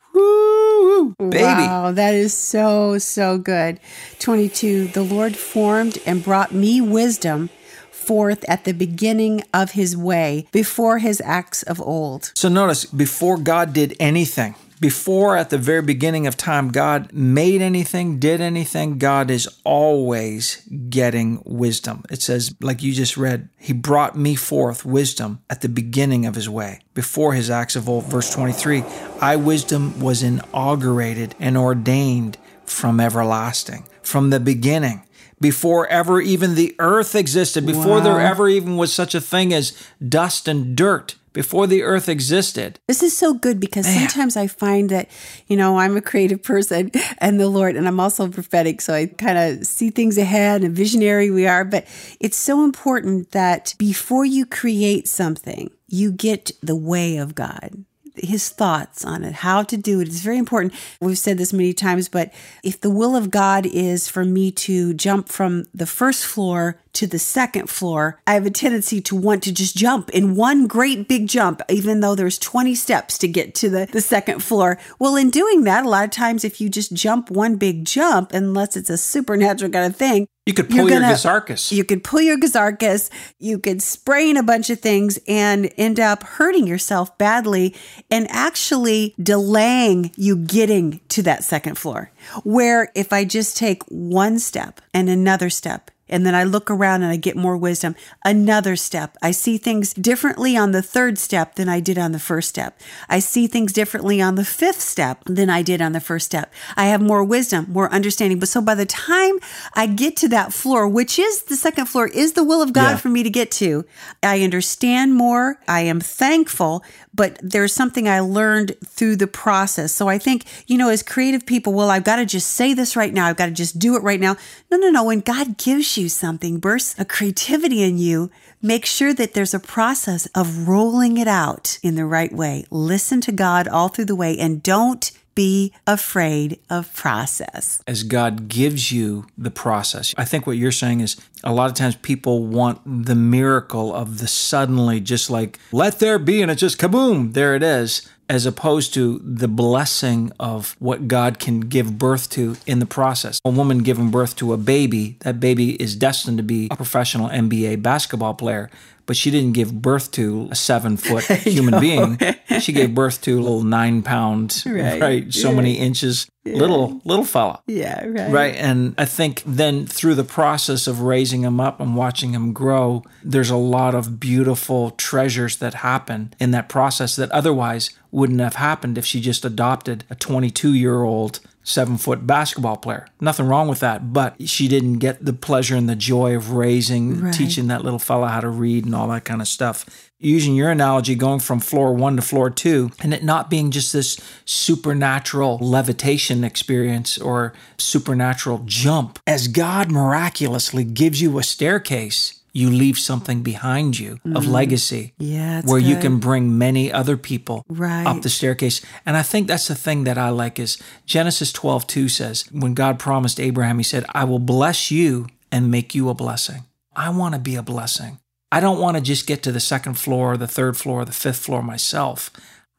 Woo, baby. Wow, that is so, so good. 22. The Lord formed and brought me wisdom forth at the beginning of his way, before his acts of old. So notice, before God did anything, before at the very beginning of time, God made anything, did anything, God is always getting wisdom. It says, like you just read, He brought me forth wisdom at the beginning of His way, before His acts of old. Verse 23 I, wisdom, was inaugurated and ordained from everlasting, from the beginning. Before ever even the earth existed, before there ever even was such a thing as dust and dirt, before the earth existed, This is so good because sometimes I find that, you know, I'm a creative person and the Lord, and I'm also prophetic. So I kind of see things ahead and visionary we are. But it's so important that before you create something, you get the way of God. His thoughts on it, how to do it. It's very important. We've said this many times, but if the will of God is for me to jump from the first floor to the second floor, I have a tendency to want to just jump in one great big jump, even though there's 20 steps to get to the, the second floor. Well, in doing that, a lot of times if you just jump one big jump, unless it's a supernatural kind of thing, you could You're pull your gonna- Gazarchus. you could pull your Gazarchus, you could sprain a bunch of things and end up hurting yourself badly and actually delaying you getting to that second floor. Where if I just take one step and another step, and then I look around and I get more wisdom. Another step. I see things differently on the third step than I did on the first step. I see things differently on the fifth step than I did on the first step. I have more wisdom, more understanding. But so by the time I get to that floor, which is the second floor, is the will of God Yeah. for me to get to, I understand more. I am thankful, but there's something I learned through the process. So I think, you know, as creative people, well, I've got to just say this right now. I've got to just do it right now. No, no, no. When God gives you something, bursts a creativity in you, make sure that there's a process of rolling it out in the right way. Listen to God all through the way and don't be afraid of process. as God gives you the process. I think what you're saying is a lot of times people want the miracle of the suddenly, just like, let there be, and it's just kaboom, there it is, as opposed to the blessing of what God can give birth to in the process. A woman giving birth to a baby, that baby is destined to be a professional NBA basketball player. But she didn't give birth to a seven foot human being. She gave birth to a little nine pound, right? Right. so many inches, little little fella. Yeah, right. Right. And I think then through the process of raising him up and watching him grow, there's a lot of beautiful treasures that happen in that process that otherwise wouldn't have happened if she just adopted a 22 year old seven foot basketball player. Nothing wrong with that, but she didn't get the pleasure and the joy of raising, Right. teaching that little fella how to read and all that kind of stuff. Using your analogy, going from floor one to floor two, and it not being just this supernatural levitation experience or supernatural jump. As God miraculously gives you a staircase, you leave something behind you of mm. legacy Yeah, where you can bring many other people Right. up the staircase. And I think that's the thing that I like is Genesis 12, 2 says, when God promised Abraham, he said, I will bless you and make you a blessing. I want to be a blessing. I don't want to just get to the second floor, or the third floor, or the fifth floor myself.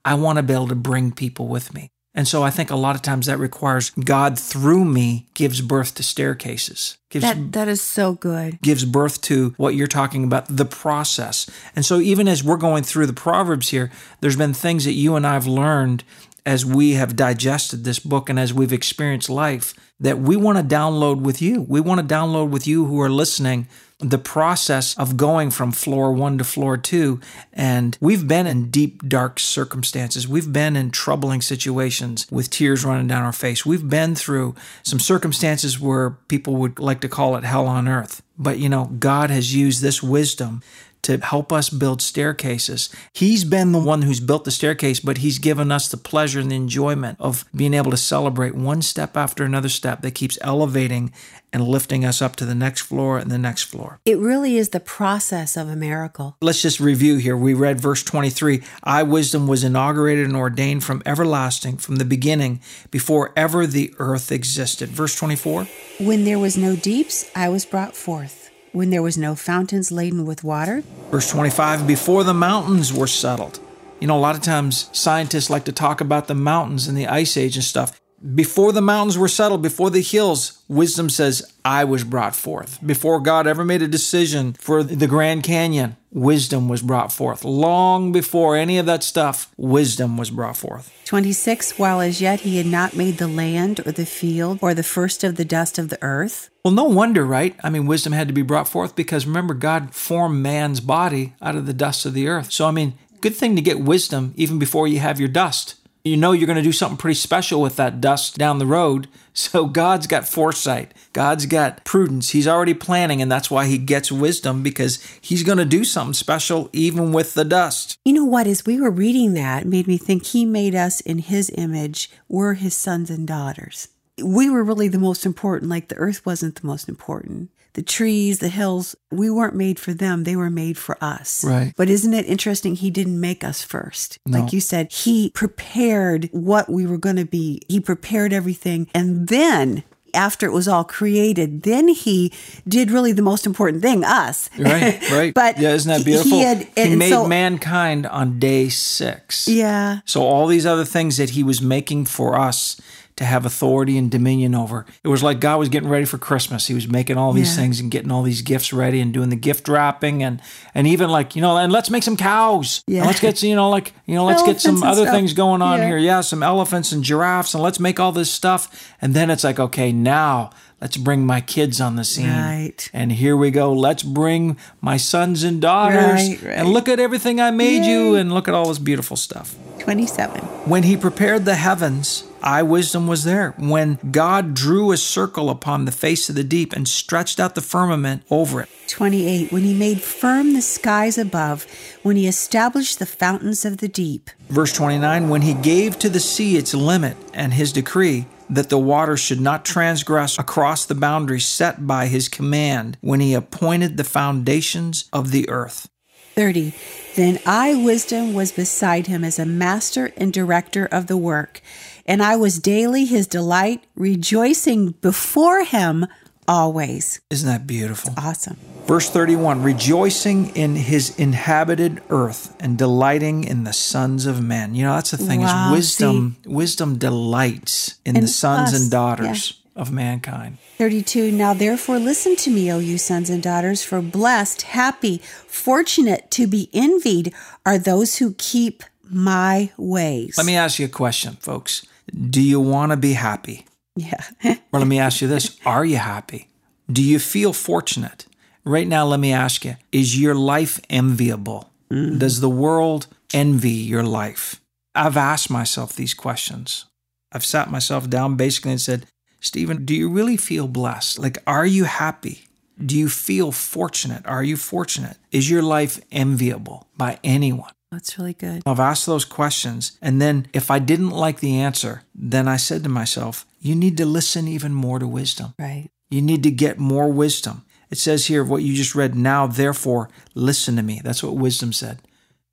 I want to be able to bring people with me. And so I think a lot of times that requires God through me gives birth to staircases, gives That that is so good. gives birth to what you're talking about, the process. And so, even as we're going through the Proverbs here, there's been things that you and I have learned as we have digested this book and as we've experienced life that we want to download with you. We want to download with you who are listening the process of going from floor one to floor two. And we've been in deep, dark circumstances. We've been in troubling situations with tears running down our face. We've been through some circumstances where people would like to call it hell on earth. But you know, God has used this wisdom to help us build staircases. He's been the one who's built the staircase, but he's given us the pleasure and the enjoyment of being able to celebrate one step after another step that keeps elevating and lifting us up to the next floor and the next floor. It really is the process of a miracle. Let's just review here. We read verse 23 I, wisdom, was inaugurated and ordained from everlasting, from the beginning, before ever the earth existed. Verse 24 When there was no deeps, I was brought forth. When there was no fountains laden with water. Verse 25 Before the mountains were settled. You know, a lot of times scientists like to talk about the mountains and the ice age and stuff. Before the mountains were settled, before the hills, wisdom says, I was brought forth. Before God ever made a decision for the Grand Canyon, wisdom was brought forth. Long before any of that stuff, wisdom was brought forth. 26 While as yet he had not made the land or the field or the first of the dust of the earth. Well, no wonder, right? I mean, wisdom had to be brought forth because remember, God formed man's body out of the dust of the earth. So, I mean, good thing to get wisdom even before you have your dust you know you're going to do something pretty special with that dust down the road. So God's got foresight. God's got prudence. He's already planning, and that's why he gets wisdom because he's going to do something special even with the dust. You know what? As we were reading that, made me think he made us in his image. We're his sons and daughters. We were really the most important, like the earth wasn't the most important the trees, the hills, we weren't made for them. They were made for us. Right. But isn't it interesting? He didn't make us first. No. Like you said, he prepared what we were going to be. He prepared everything. And then after it was all created, then he did really the most important thing, us. Right, right. but yeah, isn't that beautiful? He, had, he made so, mankind on day six. Yeah. So all these other things that he was making for us to have authority and dominion over. It was like God was getting ready for Christmas. He was making all these Yeah. things and getting all these gifts ready and doing the gift wrapping and and even like, you know, and let's make some cows. And Yeah. let's get you know like, you know, let's get some other stuff. things going on Yeah. here. Yeah, some elephants and giraffes and let's make all this stuff. And then it's like, okay, now let's bring my kids on the scene. Right. And here we go. Let's bring my sons and daughters. Right, right. And look at everything I made you and look at all this beautiful stuff. 27. When he prepared the heavens, I, wisdom, was there. When God drew a circle upon the face of the deep and stretched out the firmament over it. 28. When he made firm the skies above, when he established the fountains of the deep. Verse 29 When he gave to the sea its limit and his decree, that the waters should not transgress across the boundary set by his command, when he appointed the foundations of the earth. 30. Then I, wisdom, was beside him as a master and director of the work, and I was daily his delight, rejoicing before him always. Isn't that beautiful? Awesome. Verse 31 Rejoicing in his inhabited earth and delighting in the sons of men. You know, that's the thing Wow, is wisdom wisdom delights in In the sons us, and daughters of mankind. 32. Now therefore listen to me, O you sons and daughters, for blessed, happy, fortunate, to be envied are those who keep my ways. Let me ask you a question, folks. Do you want to be happy? Yeah. Or let me ask you this Are you happy? Do you feel fortunate? Right now, let me ask you Is your life enviable? Mm. Does the world envy your life? I've asked myself these questions. I've sat myself down basically and said, Stephen, do you really feel blessed? Like, are you happy? Do you feel fortunate? Are you fortunate? Is your life enviable by anyone? That's really good. I've asked those questions. And then if I didn't like the answer, then I said to myself, you need to listen even more to wisdom. Right. You need to get more wisdom. It says here, what you just read, now therefore listen to me. That's what wisdom said.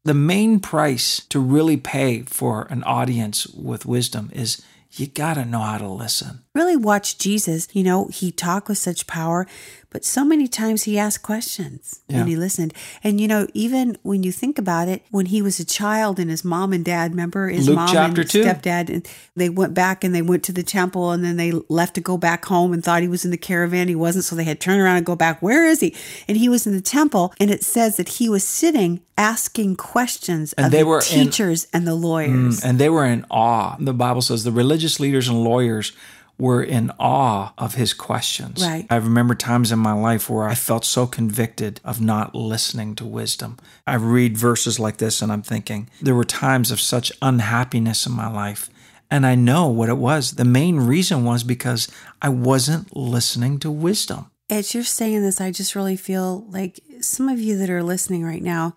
The main price to really pay for an audience with wisdom is you got to know how to listen. Really watch Jesus. You know, he talked with such power, but so many times he asked questions Yeah. and he listened. And you know, even when you think about it, when he was a child and his mom and dad, remember his Luke mom and two. stepdad, and they went back and they went to the temple and then they left to go back home and thought he was in the caravan. He wasn't, so they had to turn around and go back. Where is he? And he was in the temple, and it says that he was sitting asking questions And of they the were in- teachers and the mm, lawyers. And they were in awe. The Bible says the religious leaders and lawyers were in awe of his questions. Right. I remember times in my life where I felt so convicted of not listening to wisdom. I read verses like this and I'm thinking, there were times of such unhappiness in my life. And I know what it was. The main reason was because I wasn't listening to wisdom. as you're saying this, I just really feel like some of you that are listening right now,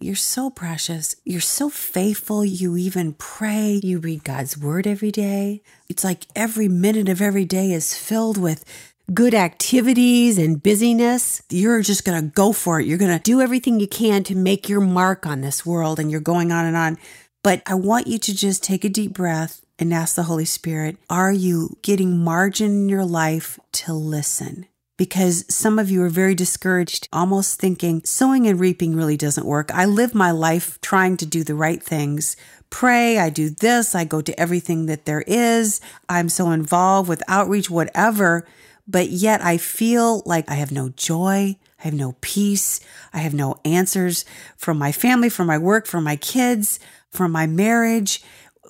you're so precious. You're so faithful. You even pray. You read God's word every day. It's like every minute of every day is filled with good activities and busyness. You're just going to go for it. You're going to do everything you can to make your mark on this world and you're going on and on. But I want you to just take a deep breath and ask the Holy Spirit, are you getting margin in your life to listen? Because some of you are very discouraged, almost thinking sowing and reaping really doesn't work. I live my life trying to do the right things. Pray, I do this, I go to everything that there is. I'm so involved with outreach, whatever, but yet I feel like I have no joy. I have no peace. I have no answers from my family, from my work, from my kids, from my marriage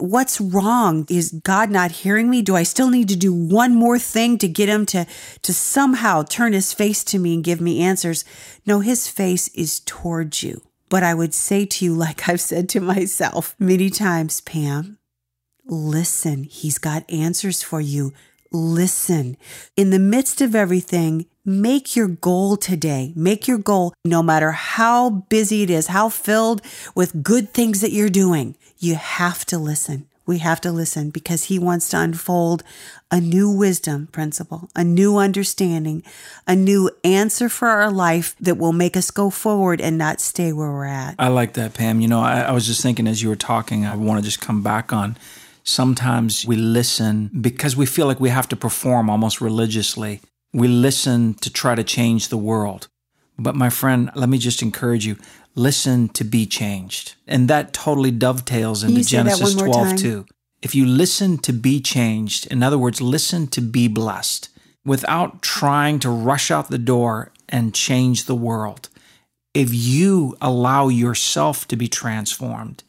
what's wrong? Is God not hearing me? Do I still need to do one more thing to get him to, to somehow turn his face to me and give me answers? No, his face is towards you. But I would say to you, like I've said to myself many times, Pam, listen. He's got answers for you. Listen. In the midst of everything, make your goal today. Make your goal, no matter how busy it is, how filled with good things that you're doing you have to listen. We have to listen because he wants to unfold a new wisdom principle, a new understanding, a new answer for our life that will make us go forward and not stay where we're at. I like that, Pam. You know, I, I was just thinking as you were talking, I want to just come back on. Sometimes we listen because we feel like we have to perform almost religiously. We listen to try to change the world. But my friend, let me just encourage you listen to be changed. And that totally dovetails into Genesis 12 time? too. If you listen to be changed, in other words, listen to be blessed without trying to rush out the door and change the world, if you allow yourself to be transformed,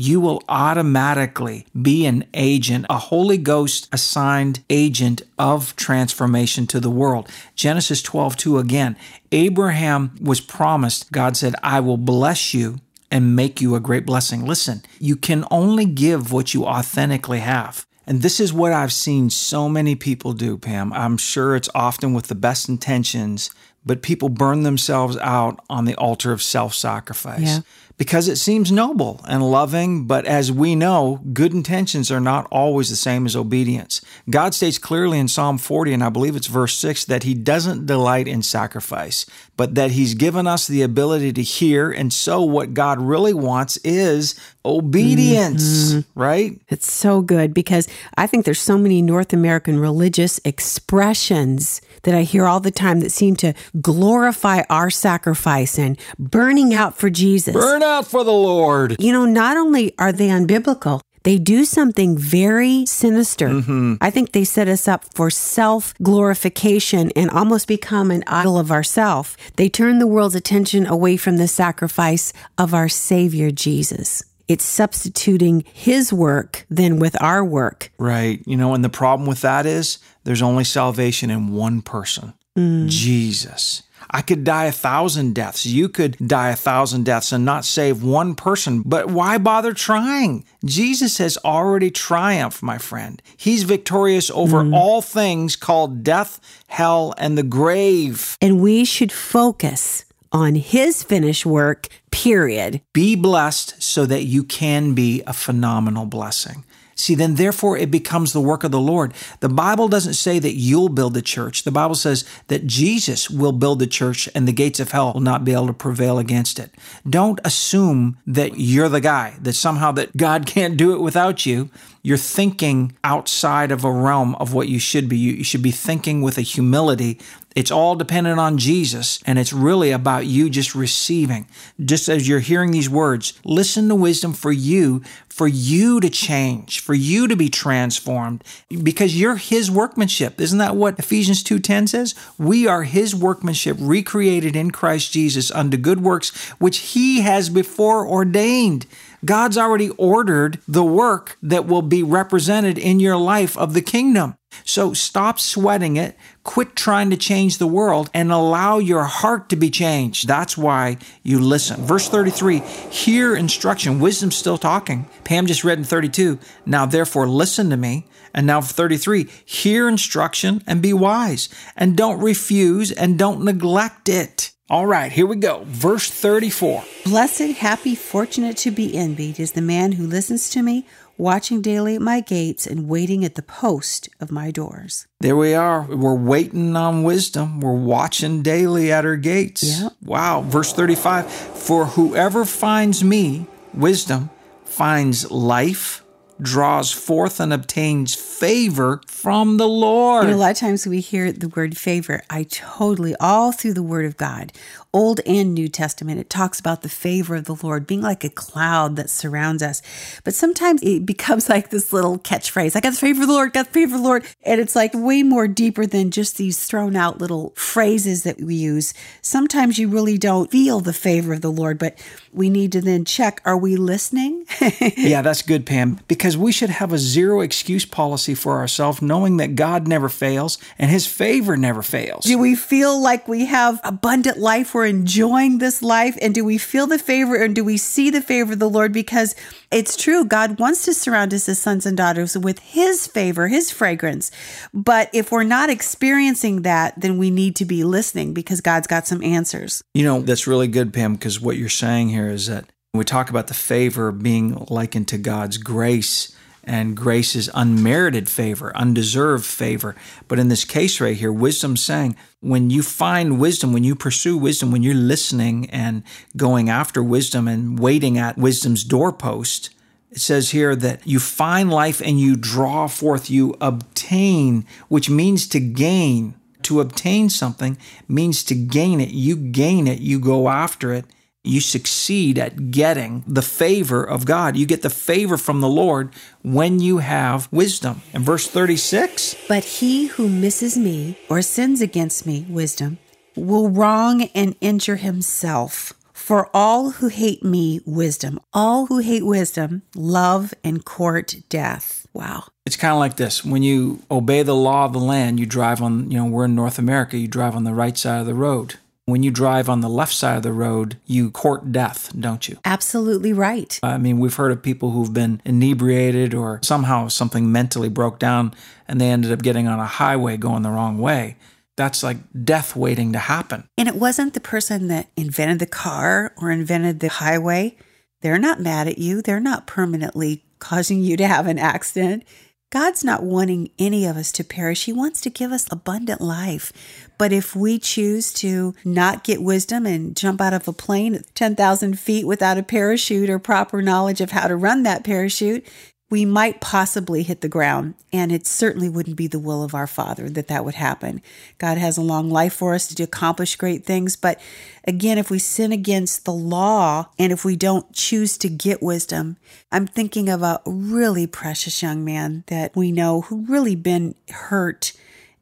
you will automatically be an agent, a Holy Ghost assigned agent of transformation to the world. Genesis 12, 2 again. Abraham was promised, God said, I will bless you and make you a great blessing. Listen, you can only give what you authentically have. And this is what I've seen so many people do, Pam. I'm sure it's often with the best intentions, but people burn themselves out on the altar of self sacrifice. Yeah because it seems noble and loving, but as we know, good intentions are not always the same as obedience. God states clearly in Psalm 40, and I believe it's verse 6, that He doesn't delight in sacrifice, but that He's given us the ability to hear. And so, what God really wants is obedience, mm-hmm. right? It's so good because I think there's so many North American religious expressions that I hear all the time that seem to glorify our sacrifice and burning out for Jesus. Burn out for the Lord. You know, not only are they unbiblical, they do something very sinister. Mm-hmm. I think they set us up for self glorification and almost become an idol of ourself. They turn the world's attention away from the sacrifice of our Savior Jesus. It's substituting his work then with our work. Right. You know, and the problem with that is there's only salvation in one person mm. Jesus. I could die a thousand deaths. You could die a thousand deaths and not save one person. But why bother trying? Jesus has already triumphed, my friend. He's victorious over mm. all things called death, hell, and the grave. And we should focus on his finished work, period. Be blessed so that you can be a phenomenal blessing. See, then therefore it becomes the work of the Lord. The Bible doesn't say that you'll build the church. The Bible says that Jesus will build the church and the gates of hell will not be able to prevail against it. Don't assume that you're the guy, that somehow that God can't do it without you. You're thinking outside of a realm of what you should be. You should be thinking with a humility it's all dependent on Jesus, and it's really about you just receiving. Just as you're hearing these words, listen to wisdom for you, for you to change, for you to be transformed, because you're His workmanship. Isn't that what Ephesians 2:10 says? We are His workmanship, recreated in Christ Jesus unto good works, which He has before ordained. God's already ordered the work that will be represented in your life of the kingdom. So stop sweating it, quit trying to change the world, and allow your heart to be changed. That's why you listen. Verse 33 hear instruction. Wisdom's still talking. Pam just read in 32. Now, therefore, listen to me. And now, 33 hear instruction and be wise, and don't refuse and don't neglect it. All right, here we go. Verse 34. Blessed, happy, fortunate to be envied is the man who listens to me, watching daily at my gates and waiting at the post of my doors. There we are. We're waiting on wisdom. We're watching daily at her gates. Yep. Wow. Verse 35 For whoever finds me, wisdom, finds life, draws forth and obtains favor from the Lord. A lot of times we hear the word favor. I totally, all through the Word of God, Old and New Testament, it talks about the favor of the Lord being like a cloud that surrounds us. But sometimes it becomes like this little catchphrase I got the favor of the Lord, got the favor of the Lord. And it's like way more deeper than just these thrown out little phrases that we use. Sometimes you really don't feel the favor of the Lord, but we need to then check are we listening? yeah, that's good, Pam, because we should have a zero excuse policy for ourselves, knowing that God never fails and his favor never fails. Do we feel like we have abundant life? We're enjoying this life? And do we feel the favor and do we see the favor of the Lord? Because it's true, God wants to surround us as sons and daughters with his favor, his fragrance. But if we're not experiencing that, then we need to be listening because God's got some answers. You know, that's really good, Pam, because what you're saying here is that we talk about the favor being likened to God's grace and grace is unmerited favor, undeserved favor. But in this case right here, wisdom's saying when you find wisdom, when you pursue wisdom, when you're listening and going after wisdom and waiting at wisdom's doorpost, it says here that you find life and you draw forth, you obtain, which means to gain. To obtain something means to gain it. You gain it, you go after it you succeed at getting the favor of God. You get the favor from the Lord when you have wisdom. In verse 36, but he who misses me or sins against me, wisdom, will wrong and injure himself. For all who hate me, wisdom, all who hate wisdom, love and court death. Wow. It's kind of like this. When you obey the law of the land, you drive on, you know, we're in North America, you drive on the right side of the road. When you drive on the left side of the road, you court death, don't you? Absolutely right. I mean, we've heard of people who've been inebriated or somehow something mentally broke down and they ended up getting on a highway going the wrong way. That's like death waiting to happen. And it wasn't the person that invented the car or invented the highway. They're not mad at you, they're not permanently causing you to have an accident. God's not wanting any of us to perish. He wants to give us abundant life. But if we choose to not get wisdom and jump out of a plane at 10,000 feet without a parachute or proper knowledge of how to run that parachute, we might possibly hit the ground. And it certainly wouldn't be the will of our Father that that would happen. God has a long life for us to accomplish great things. But again, if we sin against the law and if we don't choose to get wisdom, I'm thinking of a really precious young man that we know who really been hurt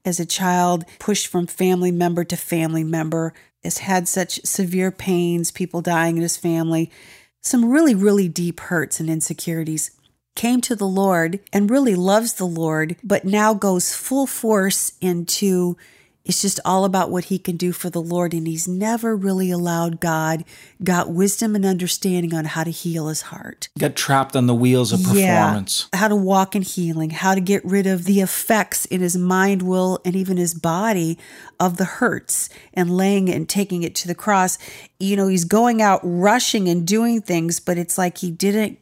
as a child, pushed from family member to family member, has had such severe pains, people dying in his family, some really, really deep hurts and insecurities. Came to the Lord and really loves the Lord, but now goes full force into it's just all about what he can do for the Lord. And he's never really allowed God, got wisdom and understanding on how to heal his heart. Got trapped on the wheels of performance. Yeah, how to walk in healing, how to get rid of the effects in his mind, will, and even his body of the hurts and laying it and taking it to the cross. You know, he's going out rushing and doing things, but it's like he didn't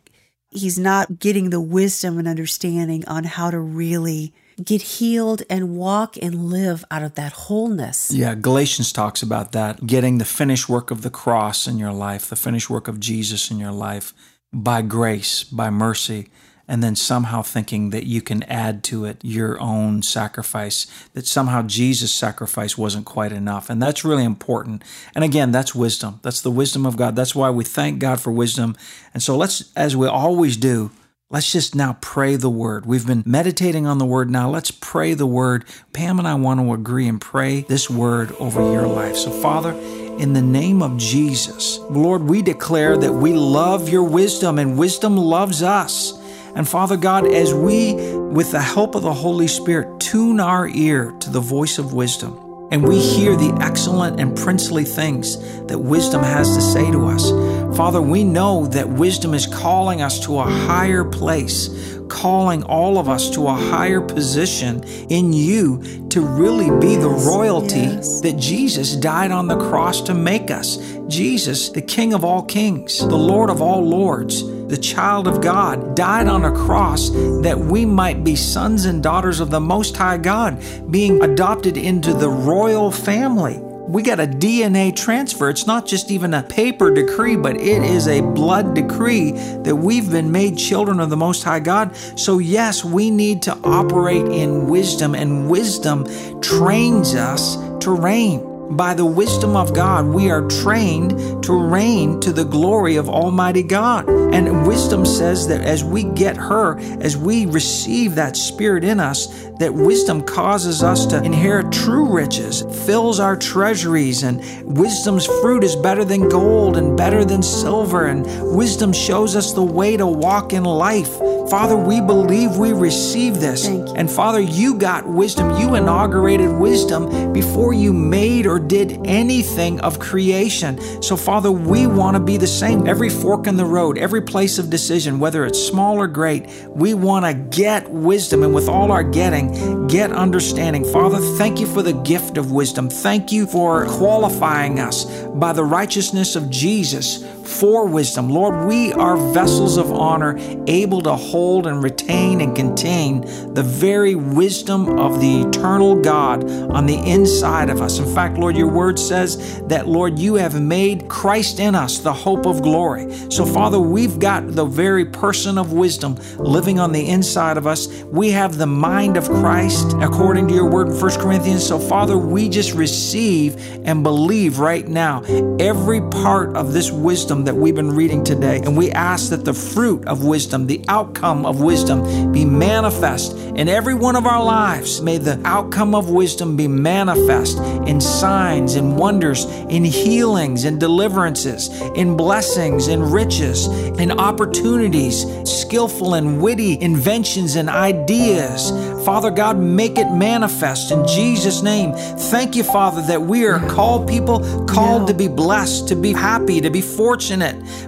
he's not getting the wisdom and understanding on how to really get healed and walk and live out of that wholeness. Yeah, Galatians talks about that, getting the finished work of the cross in your life, the finished work of Jesus in your life by grace, by mercy and then somehow thinking that you can add to it your own sacrifice, that somehow Jesus' sacrifice wasn't quite enough. And that's really important. And again, that's wisdom. That's the wisdom of God. That's why we thank God for wisdom. And so let's, as we always do, Let's just now pray the word. We've been meditating on the word. Now let's pray the word. Pam and I want to agree and pray this word over your life. So, Father, in the name of Jesus, Lord, we declare that we love your wisdom and wisdom loves us. And Father God, as we, with the help of the Holy Spirit, tune our ear to the voice of wisdom, and we hear the excellent and princely things that wisdom has to say to us. Father, we know that wisdom is calling us to a higher place, calling all of us to a higher position in you to really be the royalty yes. that Jesus died on the cross to make us. Jesus, the King of all kings, the Lord of all lords, the child of God, died on a cross that we might be sons and daughters of the Most High God, being adopted into the royal family. We got a DNA transfer. It's not just even a paper decree, but it is a blood decree that we've been made children of the Most High God. So, yes, we need to operate in wisdom, and wisdom trains us to reign. By the wisdom of God, we are trained to reign to the glory of Almighty God. And wisdom says that as we get her, as we receive that spirit in us, that wisdom causes us to inherit true riches, fills our treasuries, and wisdom's fruit is better than gold and better than silver, and wisdom shows us the way to walk in life. Father, we believe we receive this. And Father, you got wisdom. You inaugurated wisdom before you made or did anything of creation. So, Father, we want to be the same. Every fork in the road, every place of decision, whether it's small or great, we want to get wisdom. And with all our getting, get understanding. Father, thank you for the gift of wisdom. Thank you for qualifying us by the righteousness of Jesus for wisdom. Lord, we are vessels of honor, able to hold and retain and contain the very wisdom of the eternal God on the inside of us. In fact, Lord, your word says that, Lord, you have made Christ in us the hope of glory. So, Father, we've got the very person of wisdom living on the inside of us. We have the mind of Christ according to your word in 1 Corinthians. So, Father, we just receive and believe right now every part of this wisdom wisdom that we've been reading today. And we ask that the fruit of wisdom, the outcome of wisdom, be manifest in every one of our lives. May the outcome of wisdom be manifest in signs and wonders, in healings and deliverances, in blessings and riches, in opportunities, skillful and witty inventions and ideas. Father God, make it manifest in Jesus' name. Thank you, Father, that we are called people, called Yeah. to be blessed, to be happy, to be fortunate.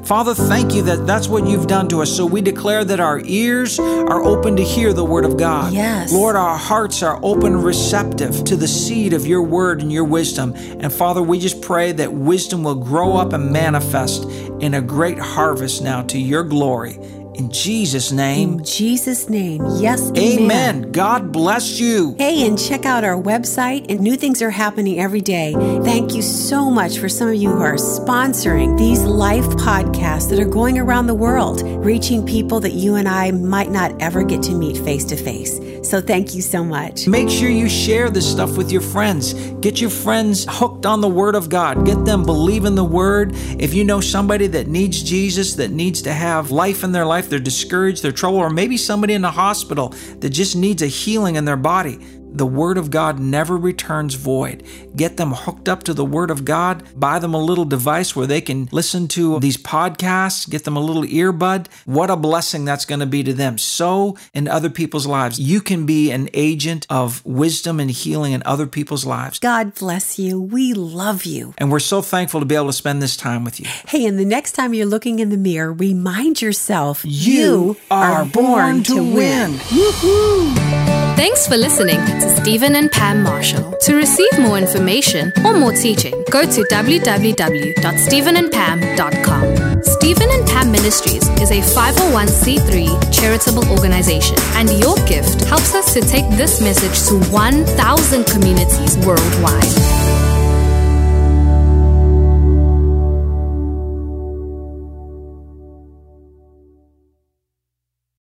Father, thank you that that's what you've done to us. So we declare that our ears are open to hear the word of God. Yes. Lord, our hearts are open, receptive to the seed of your word and your wisdom. And Father, we just pray that wisdom will grow up and manifest in a great harvest now to your glory. In Jesus' name, In Jesus' name, yes, amen. God bless you. Hey, and check out our website, and new things are happening every day. Thank you so much for some of you who are sponsoring these life podcasts that are going around the world, reaching people that you and I might not ever get to meet face to face. So thank you so much. Make sure you share this stuff with your friends. Get your friends hooked on the Word of God. Get them believing the Word. If you know somebody that needs Jesus, that needs to have life in their life, they're discouraged, they're troubled, or maybe somebody in the hospital that just needs a healing in their body. The Word of God never returns void. Get them hooked up to the Word of God. Buy them a little device where they can listen to these podcasts. Get them a little earbud. What a blessing that's going to be to them. So in other people's lives. You can be an agent of wisdom and healing in other people's lives. God bless you. We love you. And we're so thankful to be able to spend this time with you. Hey, and the next time you're looking in the mirror, remind yourself You are born to win. Thanks for listening to Stephen and Pam Marshall. To receive more information or more teaching, go to www.stephenandpam.com. Stephen and Pam Ministries is a 501c3 charitable organization, and your gift helps us to take this message to 1,000 communities worldwide.